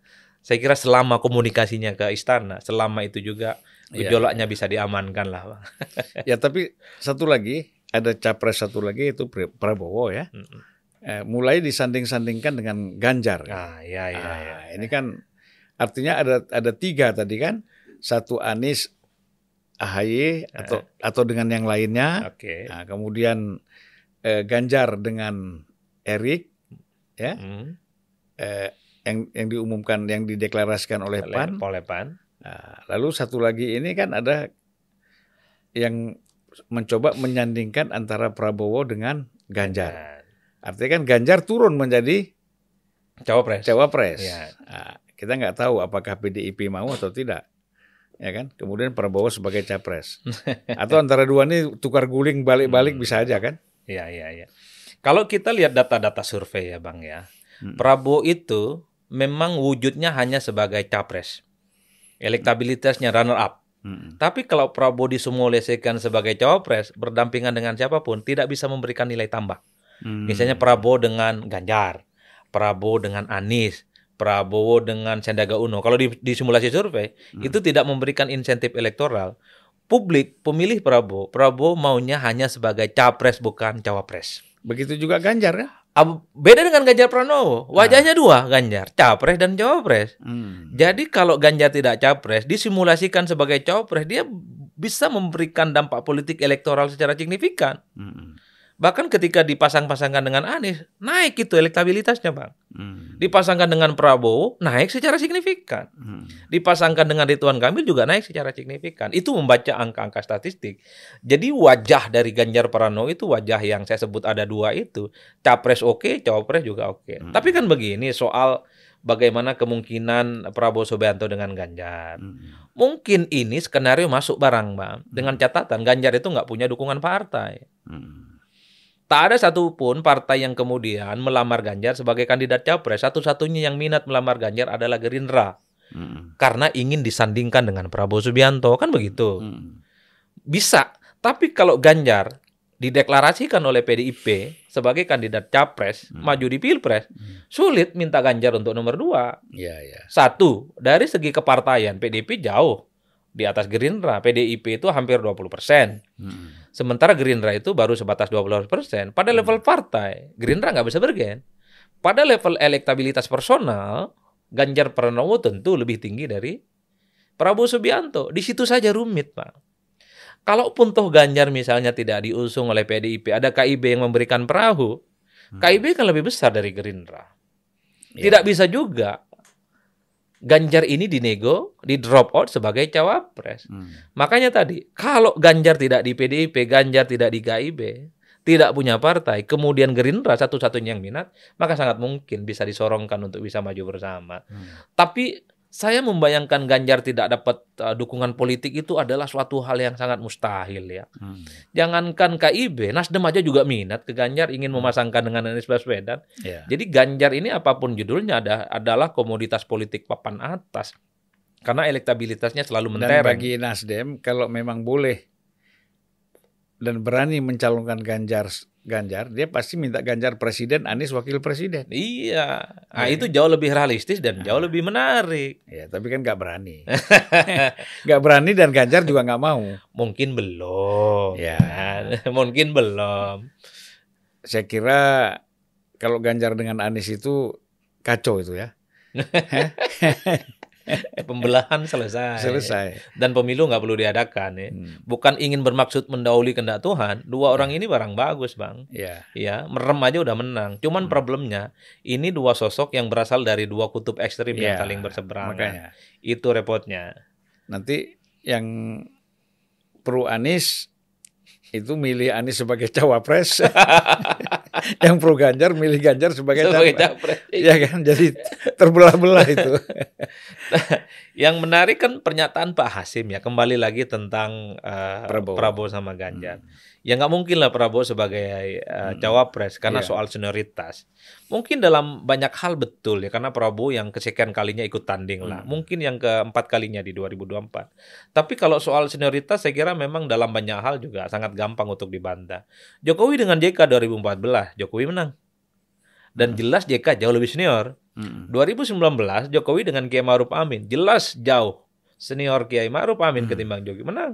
[SPEAKER 1] Saya kira selama komunikasinya ke istana, selama itu juga
[SPEAKER 2] Iya,
[SPEAKER 1] gejolaknya bisa diamankan lah, Bang.
[SPEAKER 2] Ya tapi satu lagi ada capres satu lagi itu Pra- Prabowo ya. Eh, mulai disanding-sandingkan dengan Ganjar.
[SPEAKER 1] Ah, ya ya
[SPEAKER 2] Ah,
[SPEAKER 1] ya.
[SPEAKER 2] Ini kan artinya ada ada tiga tadi kan, satu Anies, AHY atau atau dengan yang lainnya.
[SPEAKER 1] Oke.
[SPEAKER 2] Nah, kemudian eh, Ganjar dengan Erik ya
[SPEAKER 1] Hmm.
[SPEAKER 2] eh, yang yang diumumkan yang dideklarasikan oleh
[SPEAKER 1] Oleh-
[SPEAKER 2] PAN.
[SPEAKER 1] oleh PAN.
[SPEAKER 2] Nah, lalu satu lagi ini kan ada yang mencoba menyandingkan antara Prabowo dengan Ganjar. Artinya kan Ganjar turun menjadi
[SPEAKER 1] Cawapres.
[SPEAKER 2] cawapres.
[SPEAKER 1] Ya.
[SPEAKER 2] Nah, kita nggak tahu apakah PDIP mau atau tidak, ya kan? Kemudian Prabowo sebagai capres. atau antara dua ini tukar guling balik-balik
[SPEAKER 1] Hmm.
[SPEAKER 2] bisa aja kan?
[SPEAKER 1] Iya, iya, iya. Kalau kita lihat data-data survei ya, Bang ya.
[SPEAKER 2] Hmm.
[SPEAKER 1] Prabowo itu memang wujudnya hanya sebagai capres. Elektabilitasnya runner up.
[SPEAKER 2] Mm-mm.
[SPEAKER 1] Tapi kalau Prabowo disimulasikan sebagai cawapres, berdampingan dengan siapa pun, tidak bisa memberikan nilai tambah.
[SPEAKER 2] Hmm.
[SPEAKER 1] Misalnya Prabowo dengan Ganjar, Prabowo dengan Anies, Prabowo dengan Sandiaga Uno. Kalau di, di simulasi survei,
[SPEAKER 2] Hmm.
[SPEAKER 1] itu tidak memberikan insentif elektoral. Publik, pemilih Prabowo, Prabowo maunya hanya sebagai capres bukan cawapres.
[SPEAKER 2] Begitu juga Ganjar ya?
[SPEAKER 1] Beda dengan Ganjar Pranowo, wajahnya dua, Ganjar, capres dan cawapres.
[SPEAKER 2] Hmm.
[SPEAKER 1] Jadi kalau Ganjar tidak capres, disimulasikan sebagai cawapres, dia bisa memberikan dampak politik elektoral secara signifikan.
[SPEAKER 2] Mm-mm.
[SPEAKER 1] Bahkan ketika dipasang-pasangkan dengan Anies, naik itu elektabilitasnya, Bang.
[SPEAKER 2] Mm.
[SPEAKER 1] Dipasangkan dengan Prabowo, naik secara signifikan.
[SPEAKER 2] Mm.
[SPEAKER 1] Dipasangkan dengan Ridwan Kamil juga naik secara signifikan. Itu membaca angka-angka statistik. Jadi wajah dari Ganjar Pranowo itu wajah yang saya sebut ada dua itu. Capres oke, cawapres juga oke.
[SPEAKER 2] Hmm.
[SPEAKER 1] Tapi kan begini soal bagaimana kemungkinan Prabowo Subianto dengan Ganjar.
[SPEAKER 2] Mm.
[SPEAKER 1] Mungkin ini skenario masuk barang, Bang. Dengan catatan Ganjar itu nggak punya dukungan partai.
[SPEAKER 2] Mm.
[SPEAKER 1] Tak ada satupun partai yang kemudian melamar Ganjar sebagai kandidat capres. Satu-satunya yang minat melamar Ganjar adalah Gerindra.
[SPEAKER 2] Mm.
[SPEAKER 1] Karena ingin disandingkan dengan Prabowo Subianto. Kan begitu.
[SPEAKER 2] Mm.
[SPEAKER 1] Bisa. Tapi kalau Ganjar dideklarasikan oleh PDIP sebagai kandidat capres,
[SPEAKER 2] Hmm.
[SPEAKER 1] maju di Pilpres,
[SPEAKER 2] Hmm.
[SPEAKER 1] sulit minta Ganjar untuk nomor dua.
[SPEAKER 2] Ya, ya.
[SPEAKER 1] Satu, dari segi kepartaian, PDIP jauh di atas Gerindra. PDIP itu hampir 20 persen.
[SPEAKER 2] Mm.
[SPEAKER 1] Sementara Gerindra itu baru sebatas 12 persen. Pada level partai, Gerindra nggak bisa bergen. Pada level elektabilitas personal, Ganjar Pranowo tentu lebih tinggi dari Prabowo Subianto. Di situ saja rumit, Pak. Kalaupun toh Ganjar misalnya tidak diusung oleh PDIP, ada KIB yang memberikan perahu,
[SPEAKER 2] Hmm.
[SPEAKER 1] KIB kan lebih besar dari Gerindra.
[SPEAKER 2] Ya.
[SPEAKER 1] Tidak bisa juga Ganjar ini dinego, di drop out sebagai cawapres.
[SPEAKER 2] Mm.
[SPEAKER 1] Makanya tadi, kalau Ganjar tidak di PDIP, Ganjar tidak di KIB, tidak punya partai, kemudian Gerindra satu-satunya yang minat, maka sangat mungkin bisa disorongkan untuk bisa maju bersama.
[SPEAKER 2] Mm.
[SPEAKER 1] Tapi saya membayangkan Ganjar tidak dapat uh, dukungan politik itu adalah suatu hal yang sangat mustahil ya.
[SPEAKER 2] Mm.
[SPEAKER 1] Jangankan KIB, Nasdem aja juga minat ke Ganjar ingin memasangkan dengan Anies Baswedan.
[SPEAKER 2] Ya.
[SPEAKER 1] Jadi Ganjar ini apa pun judulnya ada adalah komoditas politik papan atas. Karena elektabilitasnya selalu
[SPEAKER 2] Dan
[SPEAKER 1] mentereng.
[SPEAKER 2] bagi Nasdem kalau memang boleh dan berani mencalonkan Ganjar Ganjar, dia pasti minta Ganjar presiden, Anies wakil presiden.
[SPEAKER 1] Iya, nah,
[SPEAKER 2] Iya.
[SPEAKER 1] itu jauh lebih realistis dan jauh lebih menarik.
[SPEAKER 2] Ya, tapi kan nggak berani. Nggak berani dan Ganjar juga nggak mau.
[SPEAKER 1] Mungkin belum,
[SPEAKER 2] Ya.
[SPEAKER 1] mungkin belum.
[SPEAKER 2] Saya kira kalau Ganjar dengan Anies itu kacau itu ya.
[SPEAKER 1] Pembelahan selesai.
[SPEAKER 2] Selesai.
[SPEAKER 1] Dan pemilu nggak perlu diadakan ya.
[SPEAKER 2] Hmm,
[SPEAKER 1] Bukan ingin bermaksud mendahului kehendak Tuhan. Dua orang ini barang bagus, bang.
[SPEAKER 2] Ya.
[SPEAKER 1] Ya, merem aja udah menang. Cuman
[SPEAKER 2] Hmm.
[SPEAKER 1] problemnya ini dua sosok yang berasal dari dua kutub ekstrim yang
[SPEAKER 2] Ya,
[SPEAKER 1] saling berseberangan.
[SPEAKER 2] Makanya
[SPEAKER 1] Itu repotnya.
[SPEAKER 2] nanti yang pro Anies itu milih Anies sebagai cawapres, yang pro Ganjar milih Ganjar sebagai,
[SPEAKER 1] Sebagai
[SPEAKER 2] cawapres. Iya kan, jadi terbelah-belah itu.
[SPEAKER 1] Yang menarik kan pernyataan Pak Hasim ya kembali lagi tentang eh,
[SPEAKER 2] Prabowo.
[SPEAKER 1] Prabowo. sama Ganjar.
[SPEAKER 2] Hmm.
[SPEAKER 1] Ya nggak mungkin lah Prabowo sebagai
[SPEAKER 2] Hmm.
[SPEAKER 1] cawapres karena
[SPEAKER 2] Iya.
[SPEAKER 1] soal senioritas. Mungkin dalam banyak hal betul ya karena Prabowo yang kesekian kalinya ikut tanding lah.
[SPEAKER 2] Hmm.
[SPEAKER 1] Mungkin yang keempat kalinya di 2024. Tapi kalau soal senioritas saya kira memang dalam banyak hal juga sangat gampang untuk dibantah. Jokowi dengan JK 2014, Jokowi menang. Dan
[SPEAKER 2] Hmm.
[SPEAKER 1] jelas JK jauh lebih senior.
[SPEAKER 2] Mm.
[SPEAKER 1] 2019 Jokowi dengan Kiai Ma'ruf Amin jelas jauh senior Kiai Ma'ruf Amin
[SPEAKER 2] Hmm.
[SPEAKER 1] ketimbang Jokowi menang.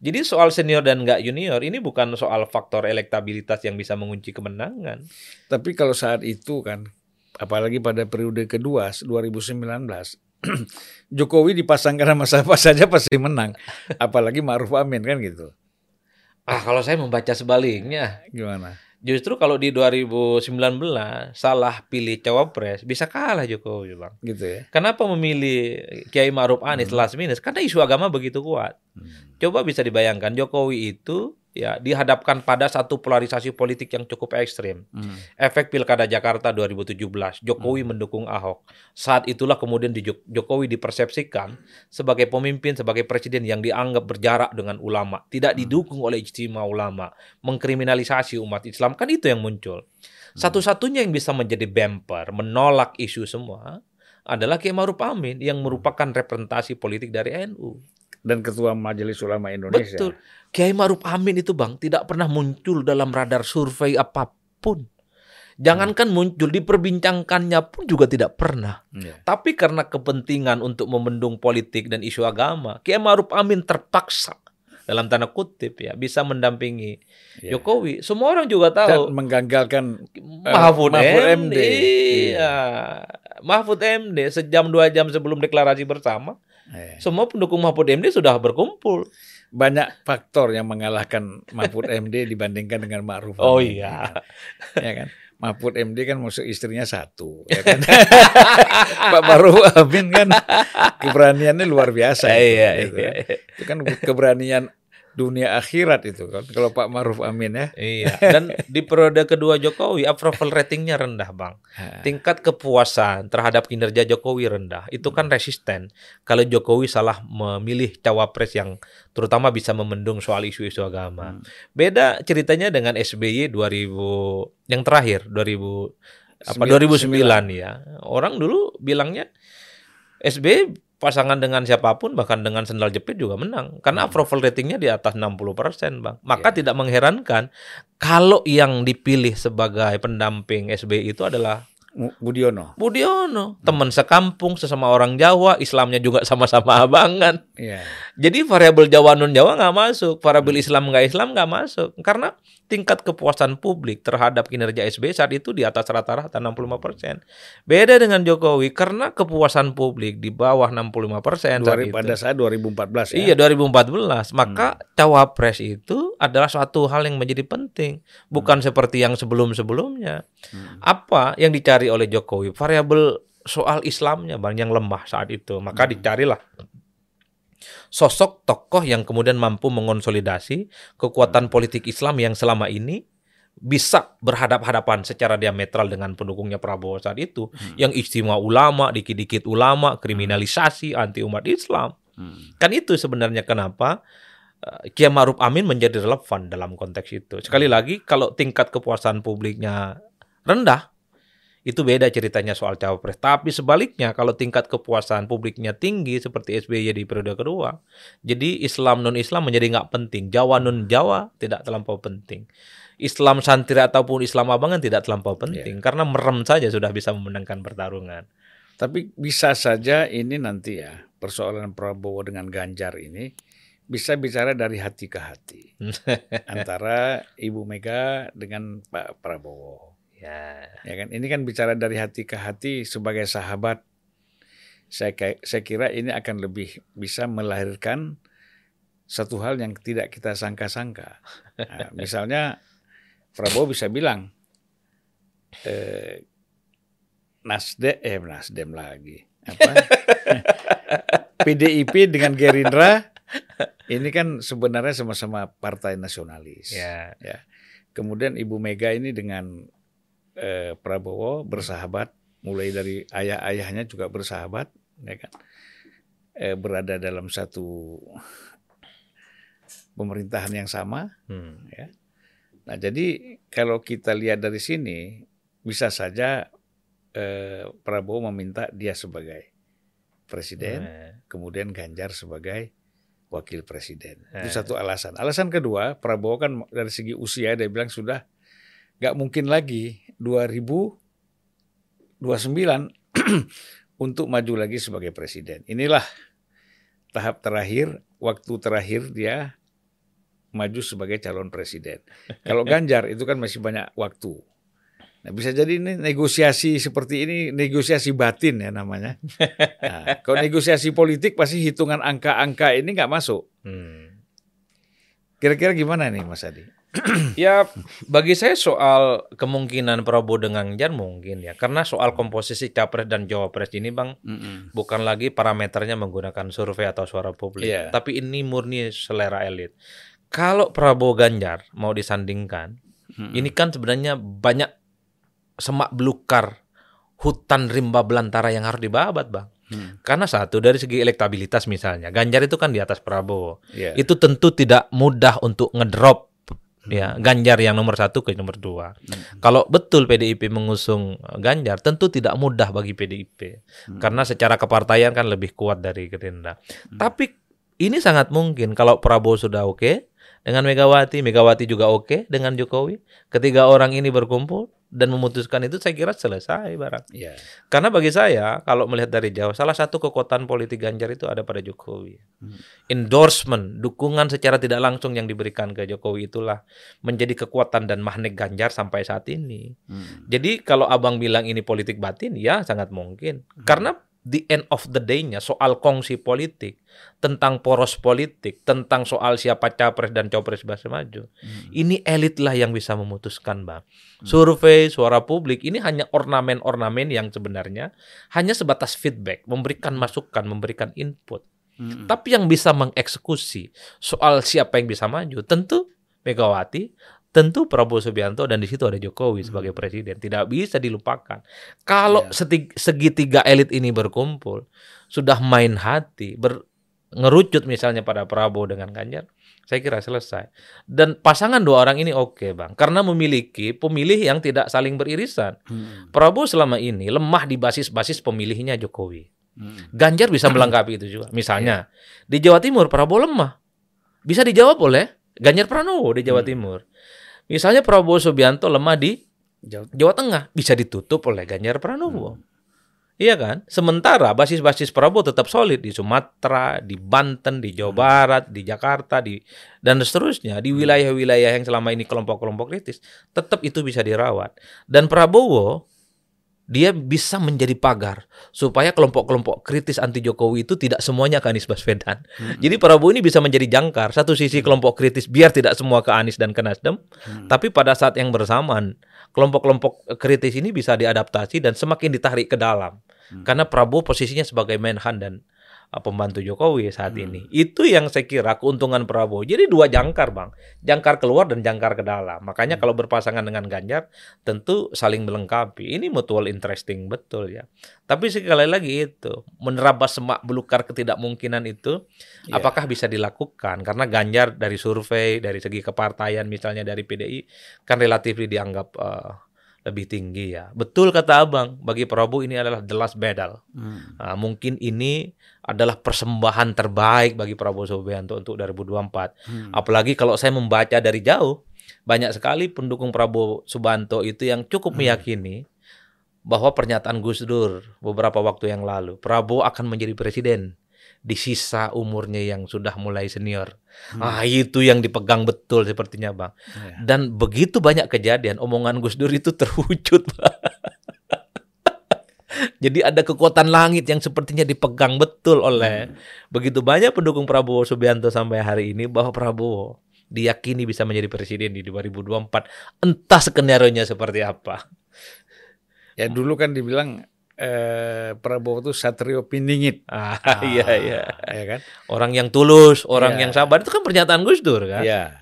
[SPEAKER 1] Jadi soal senior dan nggak junior ini bukan soal faktor elektabilitas yang bisa mengunci kemenangan.
[SPEAKER 2] Tapi kalau saat itu kan, apalagi pada periode kedua 2019, Jokowi dipasangkan sama siapa saja pasti menang. Apalagi Ma'ruf Amin kan gitu.
[SPEAKER 1] Ah kalau saya membaca sebaliknya,
[SPEAKER 2] Gimana?
[SPEAKER 1] Justru kalau di 2019 salah pilih cawapres bisa kalah Jokowi, Bang.
[SPEAKER 2] Gitu ya.
[SPEAKER 1] Kenapa memilih Kiai Ma'ruf Anies last minute? Karena isu agama begitu kuat.
[SPEAKER 2] Hmm.
[SPEAKER 1] Coba bisa dibayangkan Jokowi itu ya dihadapkan pada satu polarisasi politik yang cukup ekstrim.
[SPEAKER 2] Hmm.
[SPEAKER 1] Efek Pilkada Jakarta 2017, Jokowi mendukung Ahok. Saat itulah kemudian di Jok- Jokowi dipersepsikan sebagai pemimpin, sebagai presiden yang dianggap berjarak dengan ulama, tidak didukung oleh ijtima ulama, mengkriminalisasi umat Islam, kan itu yang muncul. Satu-satunya yang bisa menjadi bumper, menolak isu semua, adalah Kiai Maruf Amin yang merupakan representasi politik dari NU.
[SPEAKER 2] Dan Ketua Majelis Ulama Indonesia.
[SPEAKER 1] Betul. Kiai Maruf Amin itu bang tidak pernah muncul dalam radar survei apa pun. Jangankan muncul diperbincangkannya pun juga tidak pernah.
[SPEAKER 2] Iya.
[SPEAKER 1] Tapi karena kepentingan untuk membendung politik dan isu agama, Kiai Maruf Amin terpaksa dalam tanda kutip ya bisa mendampingi
[SPEAKER 2] Iya.
[SPEAKER 1] Jokowi. Semua orang juga
[SPEAKER 2] Dan
[SPEAKER 1] tahu
[SPEAKER 2] menggagalkan
[SPEAKER 1] Mahfud,
[SPEAKER 2] Mahfud
[SPEAKER 1] MD.
[SPEAKER 2] MD.
[SPEAKER 1] Iya. Mahfud MD sejam dua jam sebelum deklarasi bersama,
[SPEAKER 2] eh,
[SPEAKER 1] semua pendukung Mahfud MD sudah berkumpul.
[SPEAKER 2] banyak faktor yang mengalahkan Mahfud MD dibandingkan dengan Ma'ruf
[SPEAKER 1] Oh iya.
[SPEAKER 2] ya kan Mahfud MD kan maksud istrinya satu ya kan Pak Ma'ruf Amin kan keberaniannya luar biasa itu,
[SPEAKER 1] Iya,
[SPEAKER 2] gitu
[SPEAKER 1] iya,
[SPEAKER 2] kan. itu kan keberanian dunia akhirat itu kan kalau Pak Ma'ruf Amin ya
[SPEAKER 1] Iya, dan di periode kedua Jokowi approval ratingnya rendah, Bang. Tingkat kepuasan terhadap kinerja Jokowi rendah. Itu kan resisten kalau Jokowi salah memilih cawapres yang terutama bisa memendung soal isu-isu agama.
[SPEAKER 2] Hmm.
[SPEAKER 1] Beda ceritanya dengan SBY 2000 yang terakhir 2000 apa
[SPEAKER 2] Sembilan-
[SPEAKER 1] 2009 ya. Orang dulu bilangnya SBY pasangan dengan siapa pun bahkan dengan sendal jepit juga menang. Karena approval ratingnya di atas 60% bang. Maka tidak mengherankan kalau yang dipilih sebagai pendamping SBY itu adalah
[SPEAKER 2] Budiono?
[SPEAKER 1] Budiono. Teman sekampung sesama orang Jawa Islamnya juga sama-sama abangan.
[SPEAKER 2] Iya.
[SPEAKER 1] jadi variabel Jawa non Jawa nggak masuk variabel Islam nggak Islam nggak masuk. Karena tingkat kepuasan publik terhadap kinerja SBY saat itu di atas rata-rata 65%. Beda dengan Jokowi karena kepuasan publik di bawah 65% saat
[SPEAKER 2] Dua-
[SPEAKER 1] itu.
[SPEAKER 2] pada saat 2014 ya?
[SPEAKER 1] Iya 2014 maka cawapres itu adalah suatu hal yang menjadi penting bukan seperti yang sebelum-sebelumnya.
[SPEAKER 2] Hmm.
[SPEAKER 1] apa yang dicari oleh Jokowi. Variabel soal Islamnya bang yang lemah saat itu. Maka dicarilah sosok tokoh yang kemudian mampu mengonsolidasi kekuatan politik Islam yang selama ini bisa berhadap-hadapan secara diametral dengan pendukungnya Prabowo saat itu. Yang istimewa ulama, dikit-dikit ulama, kriminalisasi anti umat Islam.
[SPEAKER 2] Hmm.
[SPEAKER 1] Kan itu sebenarnya kenapa uh, Kiai Maruf Amin menjadi relevan dalam konteks itu. Sekali lagi kalau tingkat kepuasan publiknya rendah itu beda ceritanya soal cawapres. Tapi sebaliknya kalau tingkat kepuasan publiknya tinggi seperti SBY di periode kedua, jadi Islam non Islam menjadi nggak penting. Jawa non Jawa tidak terlampau penting. Islam santri ataupun Islam abangan tidak terlampau penting karena merem saja sudah bisa memenangkan pertarungan.
[SPEAKER 2] Tapi bisa saja ini nanti ya persoalan Prabowo dengan Ganjar ini bisa bicara dari hati ke hati antara Ibu Mega dengan Pak Prabowo.
[SPEAKER 1] Ya.
[SPEAKER 2] Ya kan ini kan bicara dari hati ke hati sebagai sahabat. Saya saya kira ini akan lebih bisa melahirkan satu hal yang tidak kita sangka-sangka. Nah, misalnya Prabowo bisa bilang eh, Nasdem eh Nasdem lagi apa PDIP dengan Gerindra ini kan sebenarnya sama-sama partai nasionalis.
[SPEAKER 1] Ya.
[SPEAKER 2] Ya. Kemudian Ibu Mega ini dengan eh, Prabowo bersahabat, mulai dari ayah-ayahnya juga bersahabat, ya kan? Eh, berada dalam satu pemerintahan yang sama.
[SPEAKER 1] Hmm.
[SPEAKER 2] Nah, jadi kalau kita lihat dari sini, bisa saja eh, Prabowo meminta dia sebagai presiden,
[SPEAKER 1] Eh.
[SPEAKER 2] kemudian Ganjar sebagai wakil presiden.
[SPEAKER 1] Eh.
[SPEAKER 2] Itu satu alasan. Alasan kedua, Prabowo kan dari segi usia dia bilang sudah nggak mungkin lagi 2029 untuk maju lagi sebagai presiden. Inilah tahap terakhir, waktu terakhir dia maju sebagai calon presiden. Kalau Ganjar itu kan masih banyak waktu. Nah, bisa jadi ini negosiasi seperti ini negosiasi batin ya namanya. Nah, kalau negosiasi politik pasti hitungan angka-angka ini nggak masuk.
[SPEAKER 1] Hmm.
[SPEAKER 2] Kira-kira gimana nih Mas Adi?
[SPEAKER 1] Ya bagi saya soal kemungkinan Prabowo dengan Ganjar mungkin ya karena soal komposisi capres dan cawapres ini bang
[SPEAKER 2] Mm-mm.
[SPEAKER 1] bukan lagi parameternya menggunakan survei atau suara publik
[SPEAKER 2] Iya.
[SPEAKER 1] tapi ini murni selera elit kalau Prabowo Ganjar mau disandingkan
[SPEAKER 2] Mm-mm.
[SPEAKER 1] ini kan sebenarnya banyak semak belukar hutan rimba belantara yang harus dibabat bang
[SPEAKER 2] Hmm.
[SPEAKER 1] karena satu dari segi elektabilitas misalnya Ganjar itu kan di atas Prabowo
[SPEAKER 2] Iya.
[SPEAKER 1] itu tentu tidak mudah untuk ngedrop ya Ganjar yang nomor satu ke nomor dua.
[SPEAKER 2] Hmm.
[SPEAKER 1] Kalau betul PDIP mengusung Ganjar, tentu tidak mudah bagi PDIP
[SPEAKER 2] Hmm.
[SPEAKER 1] karena secara kepartaian kan lebih kuat dari Gerindra.
[SPEAKER 2] Hmm.
[SPEAKER 1] Tapi ini sangat mungkin kalau Prabowo sudah oke dengan Megawati, Megawati juga oke dengan Jokowi. Ketiga orang ini berkumpul dan memutuskan itu saya kira selesai barang.
[SPEAKER 2] Iya.
[SPEAKER 1] Karena bagi saya kalau melihat dari jauh salah satu kekuatan politik Ganjar itu ada pada Jokowi.
[SPEAKER 2] Hmm.
[SPEAKER 1] Endorsement, dukungan secara tidak langsung yang diberikan ke Jokowi itulah menjadi kekuatan dan magnet Ganjar sampai saat ini.
[SPEAKER 2] Hmm.
[SPEAKER 1] Jadi kalau Abang bilang ini politik batin ya sangat mungkin. Karena the end of the day-nya soal kongsi politik, tentang poros politik, tentang soal siapa capres dan cawapres bisa maju.
[SPEAKER 2] Hmm.
[SPEAKER 1] Ini elit lah yang bisa memutuskan, Bang. Survei, suara publik ini hanya ornamen-ornamen yang sebenarnya hanya sebatas feedback, memberikan masukan, memberikan input.
[SPEAKER 2] Hmm.
[SPEAKER 1] Tapi yang bisa mengeksekusi soal siapa yang bisa maju, tentu Megawati, tentu Prabowo Subianto dan di situ ada Jokowi sebagai presiden. Tidak bisa dilupakan. Kalau
[SPEAKER 2] Ya.
[SPEAKER 1] seti- segitiga elit ini berkumpul, sudah main hati, ber, ngerucut misalnya pada Prabowo dengan Ganjar, saya kira selesai. Dan pasangan dua orang ini oke, Bang, karena memiliki pemilih yang tidak saling beririsan.
[SPEAKER 2] Hmm.
[SPEAKER 1] Prabowo selama ini lemah di basis-basis pemilihnya Jokowi.
[SPEAKER 2] Hmm.
[SPEAKER 1] Ganjar bisa melengkapi itu juga. Misalnya di Jawa Timur Prabowo lemah, bisa dijawab oleh Ganjar Pranowo di Jawa
[SPEAKER 2] Hmm.
[SPEAKER 1] Timur. Misalnya Prabowo Subianto lemah di. Jawa Tengah, bisa ditutup oleh Ganjar Pranowo. Iya kan? Sementara basis-basis Prabowo tetap solid di Sumatera, di Banten, di Jawa Barat, di Jakarta, di dan seterusnya di wilayah-wilayah yang selama ini kelompok-kelompok kritis, tetap itu bisa dirawat. Dan Prabowo dia bisa menjadi pagar supaya kelompok-kelompok kritis anti Jokowi itu tidak semuanya ke Anies Baswedan.
[SPEAKER 2] Hmm.
[SPEAKER 1] Jadi Prabowo ini bisa menjadi jangkar satu sisi kelompok kritis biar tidak semua ke Anies dan ke Nasdem,
[SPEAKER 2] Hmm.
[SPEAKER 1] tapi pada saat yang bersamaan kelompok-kelompok kritis ini bisa diadaptasi dan semakin ditarik ke dalam.
[SPEAKER 2] Hmm.
[SPEAKER 1] Karena Prabowo posisinya sebagai menhan dan pembantu Jokowi saat
[SPEAKER 2] Hmm.
[SPEAKER 1] ini. Itu yang saya kira keuntungan Prabowo. Jadi dua jangkar, Bang. Jangkar keluar dan jangkar ke dalam. Makanya
[SPEAKER 2] Hmm.
[SPEAKER 1] kalau berpasangan dengan Ganjar tentu saling melengkapi. Ini mutual interesting betul ya. Tapi sekali lagi itu menerabas semak belukar ketidakmungkinan itu
[SPEAKER 2] Iya.
[SPEAKER 1] apakah bisa dilakukan karena Ganjar dari survei dari segi kepartaian misalnya dari PDI kan relatif dianggap eh, lebih tinggi ya. Betul kata Abang, bagi Prabowo ini adalah the last battle.
[SPEAKER 2] Hmm.
[SPEAKER 1] Nah, mungkin ini adalah persembahan terbaik bagi Prabowo Subianto untuk 2024.
[SPEAKER 2] Hmm.
[SPEAKER 1] Apalagi kalau saya membaca dari jauh, banyak sekali pendukung Prabowo Subianto itu yang cukup
[SPEAKER 2] Hmm.
[SPEAKER 1] meyakini bahwa pernyataan Gus Dur beberapa waktu yang lalu, Prabowo akan menjadi presiden di sisa umurnya yang sudah mulai senior.
[SPEAKER 2] Hmm.
[SPEAKER 1] Ah, itu yang dipegang betul sepertinya, Bang.
[SPEAKER 2] Iya.
[SPEAKER 1] Dan begitu banyak kejadian, omongan Gus Dur itu terwujud. Bang. Jadi ada kekuatan langit yang sepertinya dipegang betul oleh
[SPEAKER 2] Hmm.
[SPEAKER 1] begitu banyak pendukung Prabowo Subianto sampai hari ini bahwa Prabowo diyakini bisa menjadi presiden di 2024. Entah skenario-nya seperti apa.
[SPEAKER 2] Ya dulu kan dibilang eh, Prabowo itu satrio piningit.
[SPEAKER 1] Ah,
[SPEAKER 2] Ah,
[SPEAKER 1] iya iya.
[SPEAKER 2] Ya kan?
[SPEAKER 1] Orang yang tulus, orang
[SPEAKER 2] Iya.
[SPEAKER 1] yang sabar itu kan pernyataan Gus Dur kan.
[SPEAKER 2] Iya.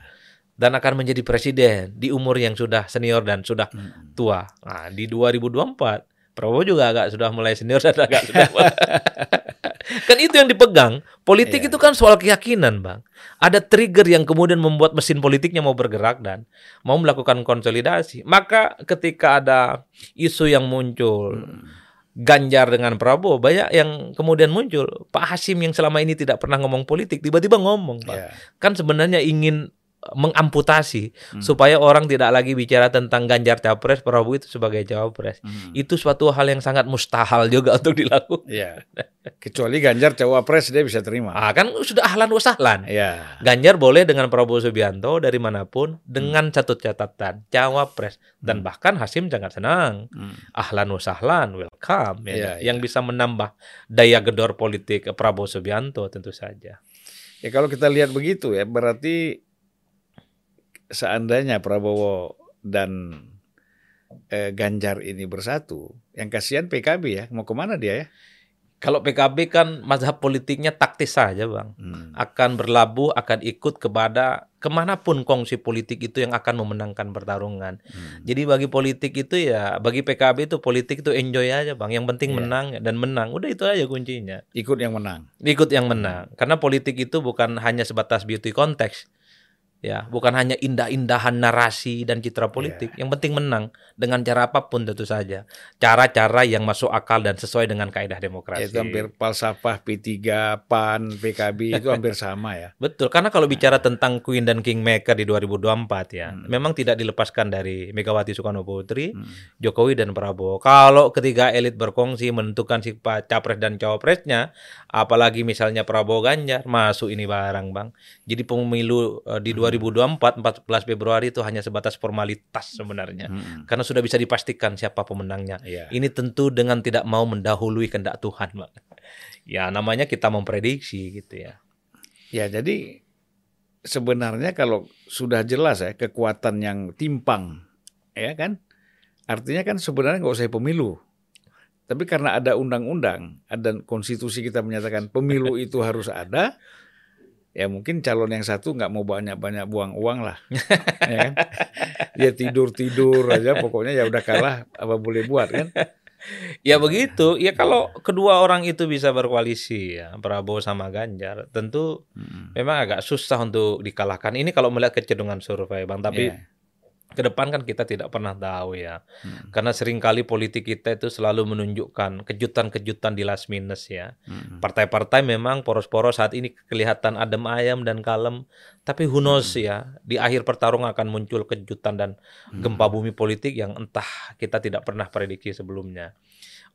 [SPEAKER 1] Dan akan menjadi presiden di umur yang sudah senior dan sudah
[SPEAKER 2] Hmm.
[SPEAKER 1] tua. Nah, di 2024 Prabowo juga agak sudah mulai senior dan agak sudah kan itu yang dipegang. Politik
[SPEAKER 2] Iya.
[SPEAKER 1] itu kan soal keyakinan, Bang. Ada trigger yang kemudian membuat mesin politiknya mau bergerak dan mau melakukan konsolidasi. Maka ketika ada isu yang muncul
[SPEAKER 2] Hmm.
[SPEAKER 1] Ganjar dengan Prabowo, banyak yang kemudian muncul. Pak Hasim yang selama ini tidak pernah ngomong politik tiba-tiba ngomong, Pak.
[SPEAKER 2] Iya.
[SPEAKER 1] Kan sebenarnya ingin mengamputasi
[SPEAKER 2] Hmm.
[SPEAKER 1] supaya orang tidak lagi bicara tentang Ganjar capres, Prabowo itu sebagai cawapres.
[SPEAKER 2] Hmm.
[SPEAKER 1] Itu suatu hal yang sangat mustahil juga untuk dilakukan.
[SPEAKER 2] Iya. Kecuali Ganjar cawapres dia bisa terima.
[SPEAKER 1] Ah, kan sudah ahlan wasahlan.
[SPEAKER 2] Iya.
[SPEAKER 1] Ganjar boleh dengan Prabowo Subianto dari mana pun dengan satu catatan cawapres dan
[SPEAKER 2] Hmm.
[SPEAKER 1] bahkan Hasim sangat senang.
[SPEAKER 2] Hmm.
[SPEAKER 1] Ahlan wasahlan, welcome ya,
[SPEAKER 2] Iya,
[SPEAKER 1] yang bisa menambah daya gedor politik Prabowo Subianto tentu saja.
[SPEAKER 2] Ya kalau kita lihat begitu ya berarti seandainya Prabowo dan eh, Ganjar ini bersatu, yang kasihan PKB ya, mau ke mana dia ya?
[SPEAKER 1] Kalau PKB kan mazhab politiknya taktis saja, Bang. Hmm. Akan berlabuh, akan ikut kepada ke mana pun kongsi politik itu yang akan memenangkan pertarungan. Hmm. Jadi bagi politik itu ya, bagi PKB itu politik itu enjoy aja, Bang. Yang penting yeah. menang dan menang. Udah itu aja kuncinya.
[SPEAKER 2] Ikut yang menang.
[SPEAKER 1] Ikut yang menang. Karena politik itu bukan hanya sebatas beauty konteks ya bukan hanya indah-indahan narasi dan citra politik. Yeah. yang penting menang. Dengan cara apa pun tentu saja. Cara-cara yang masuk akal dan sesuai dengan kaidah demokrasi.
[SPEAKER 2] Itu hampir falsafah P3 PAN PKB itu hampir sama ya.
[SPEAKER 1] Betul. Karena kalau bicara tentang Queen dan Kingmaker di 2024 ya hmm. memang tidak dilepaskan dari Megawati Soekarno Putri hmm. Jokowi dan Prabowo. Kalau ketiga elit berkongsi menentukan si capres dan cawapresnya apalagi misalnya Prabowo Ganjar masuk ini barang bang. Jadi pemilu uh, di hmm 2024 14 Februari itu hanya sebatas formalitas sebenarnya. Hmm. Karena sudah bisa dipastikan siapa pemenangnya. Yeah. Ini tentu dengan tidak mau mendahului kehendak Tuhan, Pak. Ya, namanya kita memprediksi gitu ya.
[SPEAKER 2] Ya, jadi sebenarnya kalau sudah jelas ya kekuatan yang timpang, ya kan? Artinya kan sebenarnya nggak usah pemilu. Tapi karena ada undang-undang, ada konstitusi kita menyatakan pemilu itu harus ada, ya mungkin calon yang satu nggak mau banyak-banyak buang uang lah, ya kan? Dia tidur-tidur aja, pokoknya ya udah kalah, apa boleh buat kan?
[SPEAKER 1] Ya begitu. Ya kalau kedua orang itu bisa berkoalisi ya Prabowo sama Ganjar, tentu hmm. memang agak susah untuk dikalahkan. Ini kalau melihat kecenderungan survei, bang. Tapi yeah ke depan kan kita tidak pernah tahu ya. Hmm. Karena sering kali politik kita itu selalu menunjukkan kejutan-kejutan di last minus ya. Hmm. Partai-partai memang poros-poros saat ini kelihatan adem ayam dan kalem, tapi who knows hmm. ya, di akhir pertarungan akan muncul kejutan dan hmm. gempa bumi politik yang entah kita tidak pernah prediksi sebelumnya.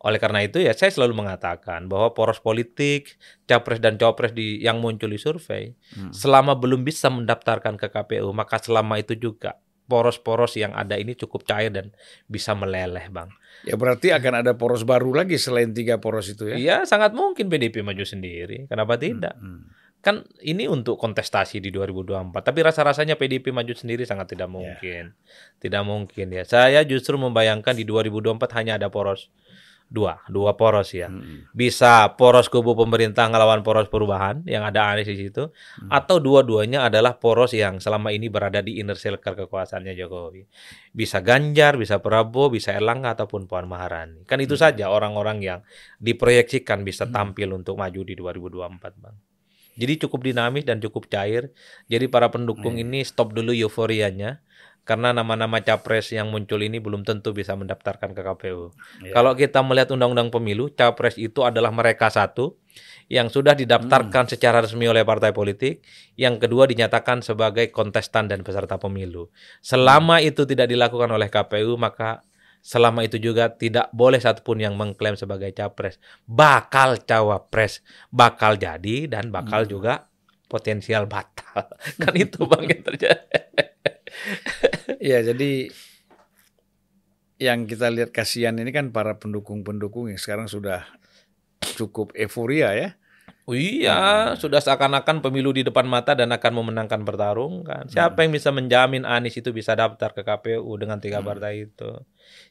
[SPEAKER 1] Oleh karena itu ya saya selalu mengatakan bahwa poros politik, capres dan cawapres di yang muncul di survei hmm. selama belum bisa mendaftarkan ke KPU maka selama itu juga poros-poros yang ada ini cukup cair dan bisa meleleh, Bang.
[SPEAKER 2] Ya berarti akan ada poros baru lagi selain tiga poros itu ya?
[SPEAKER 1] Iya, sangat mungkin PDIP maju sendiri. Kenapa tidak? Hmm, hmm. Kan ini untuk kontestasi di 2024, tapi rasa-rasanya PDIP maju sendiri sangat tidak ya. mungkin. Yeah. Tidak mungkin ya. Saya justru membayangkan di 2024 hanya ada poros dua dua poros ya hmm. bisa poros kubu pemerintah ngelawan poros perubahan yang ada Anies di situ hmm. atau dua-duanya adalah poros yang selama ini berada di inner circle kekuasaannya Jokowi bisa Ganjar bisa Prabowo bisa Erlangga ataupun Puan Maharani kan itu hmm. saja orang-orang yang diproyeksikan bisa hmm. tampil hmm. untuk maju di 2024 bang jadi cukup dinamis dan cukup cair jadi para pendukung hmm. ini stop dulu euforianya karena nama-nama capres yang muncul ini belum tentu bisa mendaftarkan ke KPU. Ya. Kalau kita melihat undang-undang pemilu, capres itu adalah mereka satu yang sudah didaftarkan hmm. secara resmi oleh partai politik, yang kedua dinyatakan sebagai kontestan dan peserta pemilu. Selama hmm. itu tidak dilakukan oleh KPU, maka selama itu juga tidak boleh satupun yang mengklaim sebagai capres. Bakal cawapres, bakal jadi dan bakal hmm. juga potensial batal. kan itu Bang yang terjadi.
[SPEAKER 2] ya jadi yang kita lihat kasihan ini kan para pendukung-pendukung yang sekarang sudah cukup euforia ya.
[SPEAKER 1] Oh iya, hmm. sudah seakan-akan pemilu di depan mata dan akan memenangkan pertarungan. Siapa hmm. yang bisa menjamin Anies itu bisa daftar ke KPU dengan tiga hmm. partai itu?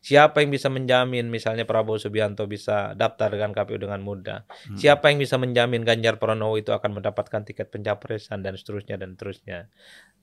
[SPEAKER 1] Siapa yang bisa menjamin misalnya Prabowo Subianto bisa daftar dengan KPU dengan mudah? Hmm. Siapa yang bisa menjamin Ganjar Pranowo itu akan mendapatkan tiket pencapresan dan seterusnya dan seterusnya?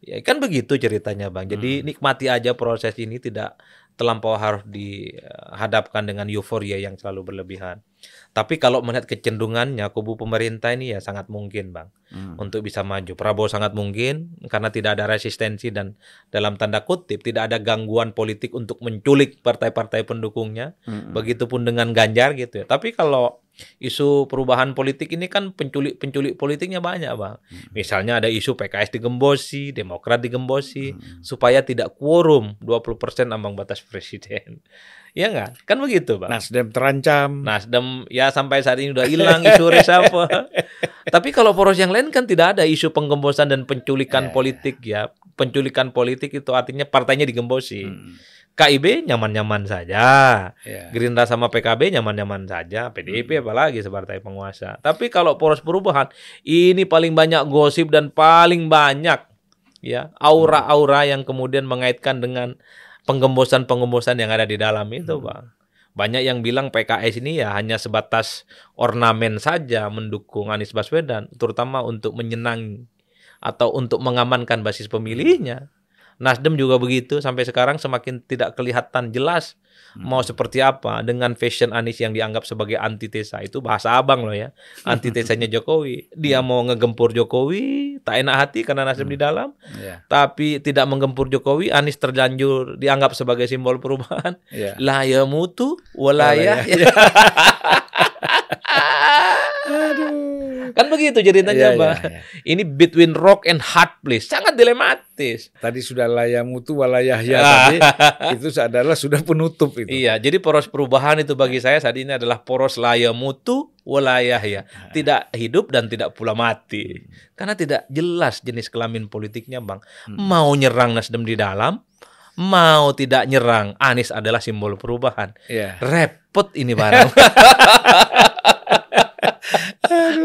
[SPEAKER 1] Ya kan begitu ceritanya Bang. Jadi hmm. nikmati aja proses ini tidak terlampau harus dihadapkan dengan euforia yang selalu berlebihan. Tapi kalau melihat kecenderungannya kubu pemerintah ini ya sangat mungkin bang hmm. untuk bisa maju. Prabowo sangat mungkin karena tidak ada resistensi dan dalam tanda kutip tidak ada gangguan politik untuk menculik partai-partai pendukungnya. Hmm. Begitupun dengan Ganjar gitu ya. Tapi kalau isu perubahan politik ini kan penculik-penculik politiknya banyak bang. Hmm. Misalnya ada isu PKS digembosi, Demokrat digembosi hmm. supaya tidak quorum 20% ambang batas presiden. Ya nggak? Kan begitu, Bang.
[SPEAKER 2] Nasdem terancam.
[SPEAKER 1] Nasdem ya sampai saat ini udah hilang isu reshuffle. Tapi kalau poros yang lain kan tidak ada isu penggembosan dan penculikan yeah. politik ya. Penculikan politik itu artinya partainya digembosi. Hmm. KIB nyaman-nyaman saja. Yeah. Gerindra sama PKB nyaman-nyaman saja. PDIP hmm. apalagi sebagai penguasa. Tapi kalau poros perubahan ini paling banyak gosip dan paling banyak ya aura-aura yang kemudian mengaitkan dengan penggembosan-penggembosan yang ada di dalam itu,
[SPEAKER 2] Hmm.
[SPEAKER 1] Bang. Banyak yang bilang PKS ini ya hanya sebatas ornamen saja mendukung Anies Baswedan, terutama untuk menyenangi atau untuk mengamankan basis pemilihnya. Nasdem juga begitu sampai sekarang semakin tidak kelihatan jelas mau seperti apa dengan fashion Anies yang dianggap sebagai antitesa. Itu bahasa abang loh ya antitesanya Jokowi. Dia mau ngegempur Jokowi tak enak hati karena Nasdem di dalam.
[SPEAKER 2] Ya,
[SPEAKER 1] tapi tidak menggempur Jokowi Anies terlanjur dianggap sebagai simbol perubahan.
[SPEAKER 2] Ya.
[SPEAKER 1] la ya mutu walaya kan begitu ceritanya
[SPEAKER 2] Ya, ya,
[SPEAKER 1] Bang
[SPEAKER 2] ya.
[SPEAKER 1] ini between rock and hard place sangat dilematis
[SPEAKER 2] Tadi sudah layamutu walayahya
[SPEAKER 1] Ah.
[SPEAKER 2] tadi itu adalah sudah penutup itu.
[SPEAKER 1] Iya, jadi poros perubahan itu bagi saya saat ini adalah poros laya mutu walayah ya. Tidak hidup dan tidak pula mati. Karena tidak jelas jenis kelamin politiknya, Bang. Mau nyerang Nasdem di dalam, mau tidak nyerang Anies adalah simbol perubahan.
[SPEAKER 2] Iya.
[SPEAKER 1] Repot ini barang.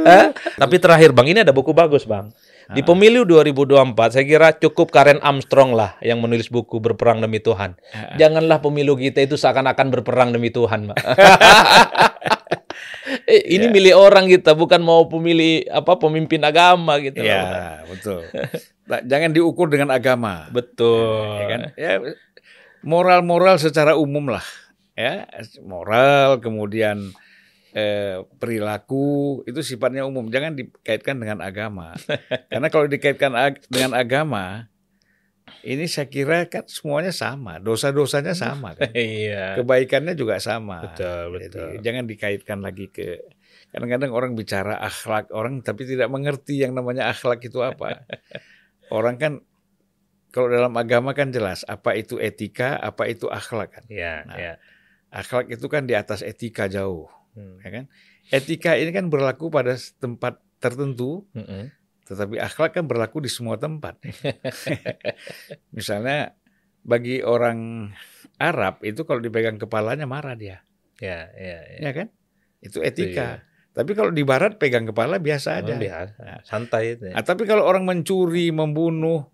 [SPEAKER 1] Eh, Tapi terakhir Bang, ini ada buku bagus Bang. Di pemilu 2024 saya kira cukup Karen Armstrong lah yang menulis buku Berperang Demi Tuhan. Janganlah pemilu kita itu seakan-akan berperang demi Tuhan, Mbak. eh, ini milik orang kita, bukan mau pemilih apa pemimpin agama gitu.
[SPEAKER 2] Ya, betul. Nah, Jangan diukur dengan agama.
[SPEAKER 1] Betul.
[SPEAKER 2] ya kan? Ya, moral-moral secara umum lah. Ya, moral kemudian eh, perilaku itu sifatnya umum, jangan dikaitkan dengan agama. Karena kalau dikaitkan ag- dengan agama, ini saya kira kan semuanya sama, dosa-dosanya sama kan.
[SPEAKER 1] Iya.
[SPEAKER 2] Kebaikannya juga sama.
[SPEAKER 1] Betul,
[SPEAKER 2] Jadi,
[SPEAKER 1] betul.
[SPEAKER 2] jangan dikaitkan lagi ke kadang-kadang orang bicara akhlak orang tapi tidak mengerti yang namanya akhlak itu apa. orang kan kalau dalam agama kan jelas apa itu etika, apa itu akhlak kan.
[SPEAKER 1] Iya,
[SPEAKER 2] Nah,
[SPEAKER 1] iya.
[SPEAKER 2] Akhlak itu kan di atas etika jauh,
[SPEAKER 1] Hmm.
[SPEAKER 2] ya kan? Etika ini kan berlaku pada tempat tertentu,
[SPEAKER 1] Mm-mm.
[SPEAKER 2] tetapi akhlak kan berlaku di semua tempat. Misalnya bagi orang Arab itu kalau dipegang kepalanya marah dia.
[SPEAKER 1] Iya, iya, iya.
[SPEAKER 2] ya kan? Itu etika. Tapi kalau di barat pegang kepala biasa aja.
[SPEAKER 1] Emang biasa. Santai itu. ya.
[SPEAKER 2] Nah, tapi kalau orang mencuri, membunuh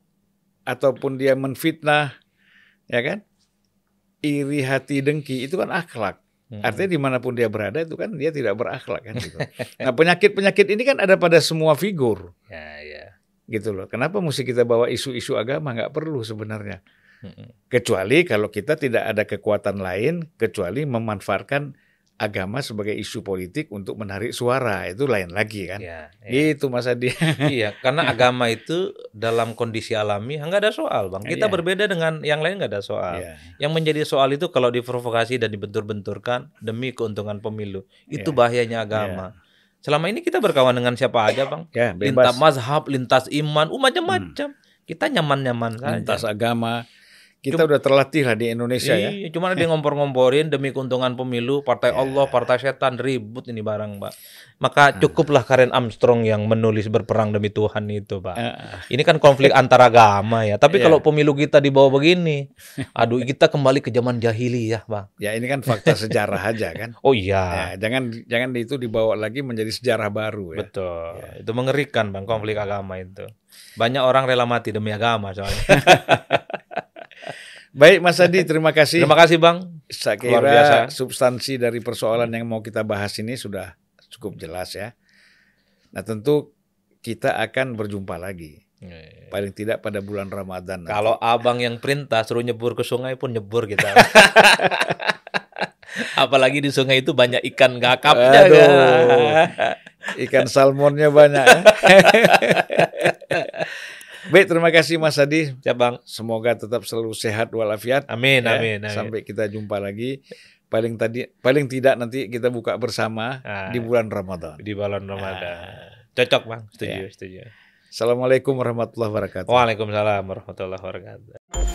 [SPEAKER 2] ataupun dia menfitnah, ya kan? Iri hati dengki itu kan akhlak.
[SPEAKER 1] Mm-mm.
[SPEAKER 2] Artinya di mana pun dia berada itu kan dia tidak berakhlak kan gitu. Nah penyakit-penyakit ini kan ada pada semua figur
[SPEAKER 1] Ya, ya.
[SPEAKER 2] gitu loh. Kenapa mesti kita bawa isu-isu agama nggak perlu sebenarnya.
[SPEAKER 1] Mm-mm.
[SPEAKER 2] Kecuali kalau kita tidak ada kekuatan lain kecuali memanfaatkan agama sebagai isu politik untuk menarik suara itu lain lagi kan.
[SPEAKER 1] Ya, ya.
[SPEAKER 2] Gitu Mas Adi.
[SPEAKER 1] iya, karena agama itu dalam kondisi alami nggak ada soal, bang. Kita
[SPEAKER 2] Iya.
[SPEAKER 1] berbeda dengan yang lain nggak ada soal.
[SPEAKER 2] Iya.
[SPEAKER 1] Yang menjadi soal itu kalau diprovokasi dan dibentur-benturkan demi keuntungan pemilu, itu
[SPEAKER 2] Iya.
[SPEAKER 1] bahayanya agama. Selama ini kita berkawan dengan siapa aja, bang.
[SPEAKER 2] Ya,
[SPEAKER 1] Lintas mazhab, lintas iman, uh, macam-macam. Kita nyaman-nyaman saja.
[SPEAKER 2] lintas agama. Kita udah terlatih lah di Indonesia ya.
[SPEAKER 1] Iya, cuma dia ngompor-ngomporin demi keuntungan pemilu, partai
[SPEAKER 2] Iya.
[SPEAKER 1] Allah, partai setan, ribut ini barang, Pak.
[SPEAKER 2] Hmm.
[SPEAKER 1] Maka cukuplah Karen Armstrong yang menulis berperang demi Tuhan itu, Pak.
[SPEAKER 2] Ah,
[SPEAKER 1] Ini kan konflik antar agama ya. Tapi
[SPEAKER 2] Iya.
[SPEAKER 1] kalau pemilu kita dibawa begini, aduh kita kembali ke zaman jahiliyah, Bang.
[SPEAKER 2] ya ini kan fakta sejarah aja kan.
[SPEAKER 1] Oh iya,
[SPEAKER 2] Ya, jangan jangan itu dibawa lagi menjadi sejarah baru ya.
[SPEAKER 1] betul. Itu mengerikan, Bang, konflik agama itu. Banyak orang rela mati demi agama soalnya.
[SPEAKER 2] Baik Mas Adi, terima kasih.
[SPEAKER 1] Terima kasih, Bang.
[SPEAKER 2] Saya
[SPEAKER 1] Luar
[SPEAKER 2] kira
[SPEAKER 1] biasa.
[SPEAKER 2] substansi dari persoalan yang mau kita bahas ini sudah cukup jelas ya. Nah tentu kita akan berjumpa lagi. Paling tidak pada bulan Ramadan. nanti.
[SPEAKER 1] Kalau abang yang perintah suruh nyebur ke sungai pun nyebur kita. Apalagi di sungai itu banyak ikan gakapnya.
[SPEAKER 2] Aduh.
[SPEAKER 1] kan?
[SPEAKER 2] Ikan salmonnya banyak ya. Baik, terima kasih Mas Adi.
[SPEAKER 1] Ya, Bang.
[SPEAKER 2] Semoga tetap selalu sehat walafiat.
[SPEAKER 1] Amin,
[SPEAKER 2] ya.
[SPEAKER 1] amin, amin.
[SPEAKER 2] Sampai kita jumpa lagi. Paling tadi paling tidak nanti kita buka bersama
[SPEAKER 1] Ah.
[SPEAKER 2] di bulan Ramadan.
[SPEAKER 1] di balon Ramadan. Cocok, Bang. Setuju,
[SPEAKER 2] Ya.
[SPEAKER 1] setuju.
[SPEAKER 2] Assalamualaikum warahmatullahi wabarakatuh.
[SPEAKER 1] Waalaikumsalam warahmatullahi wabarakatuh.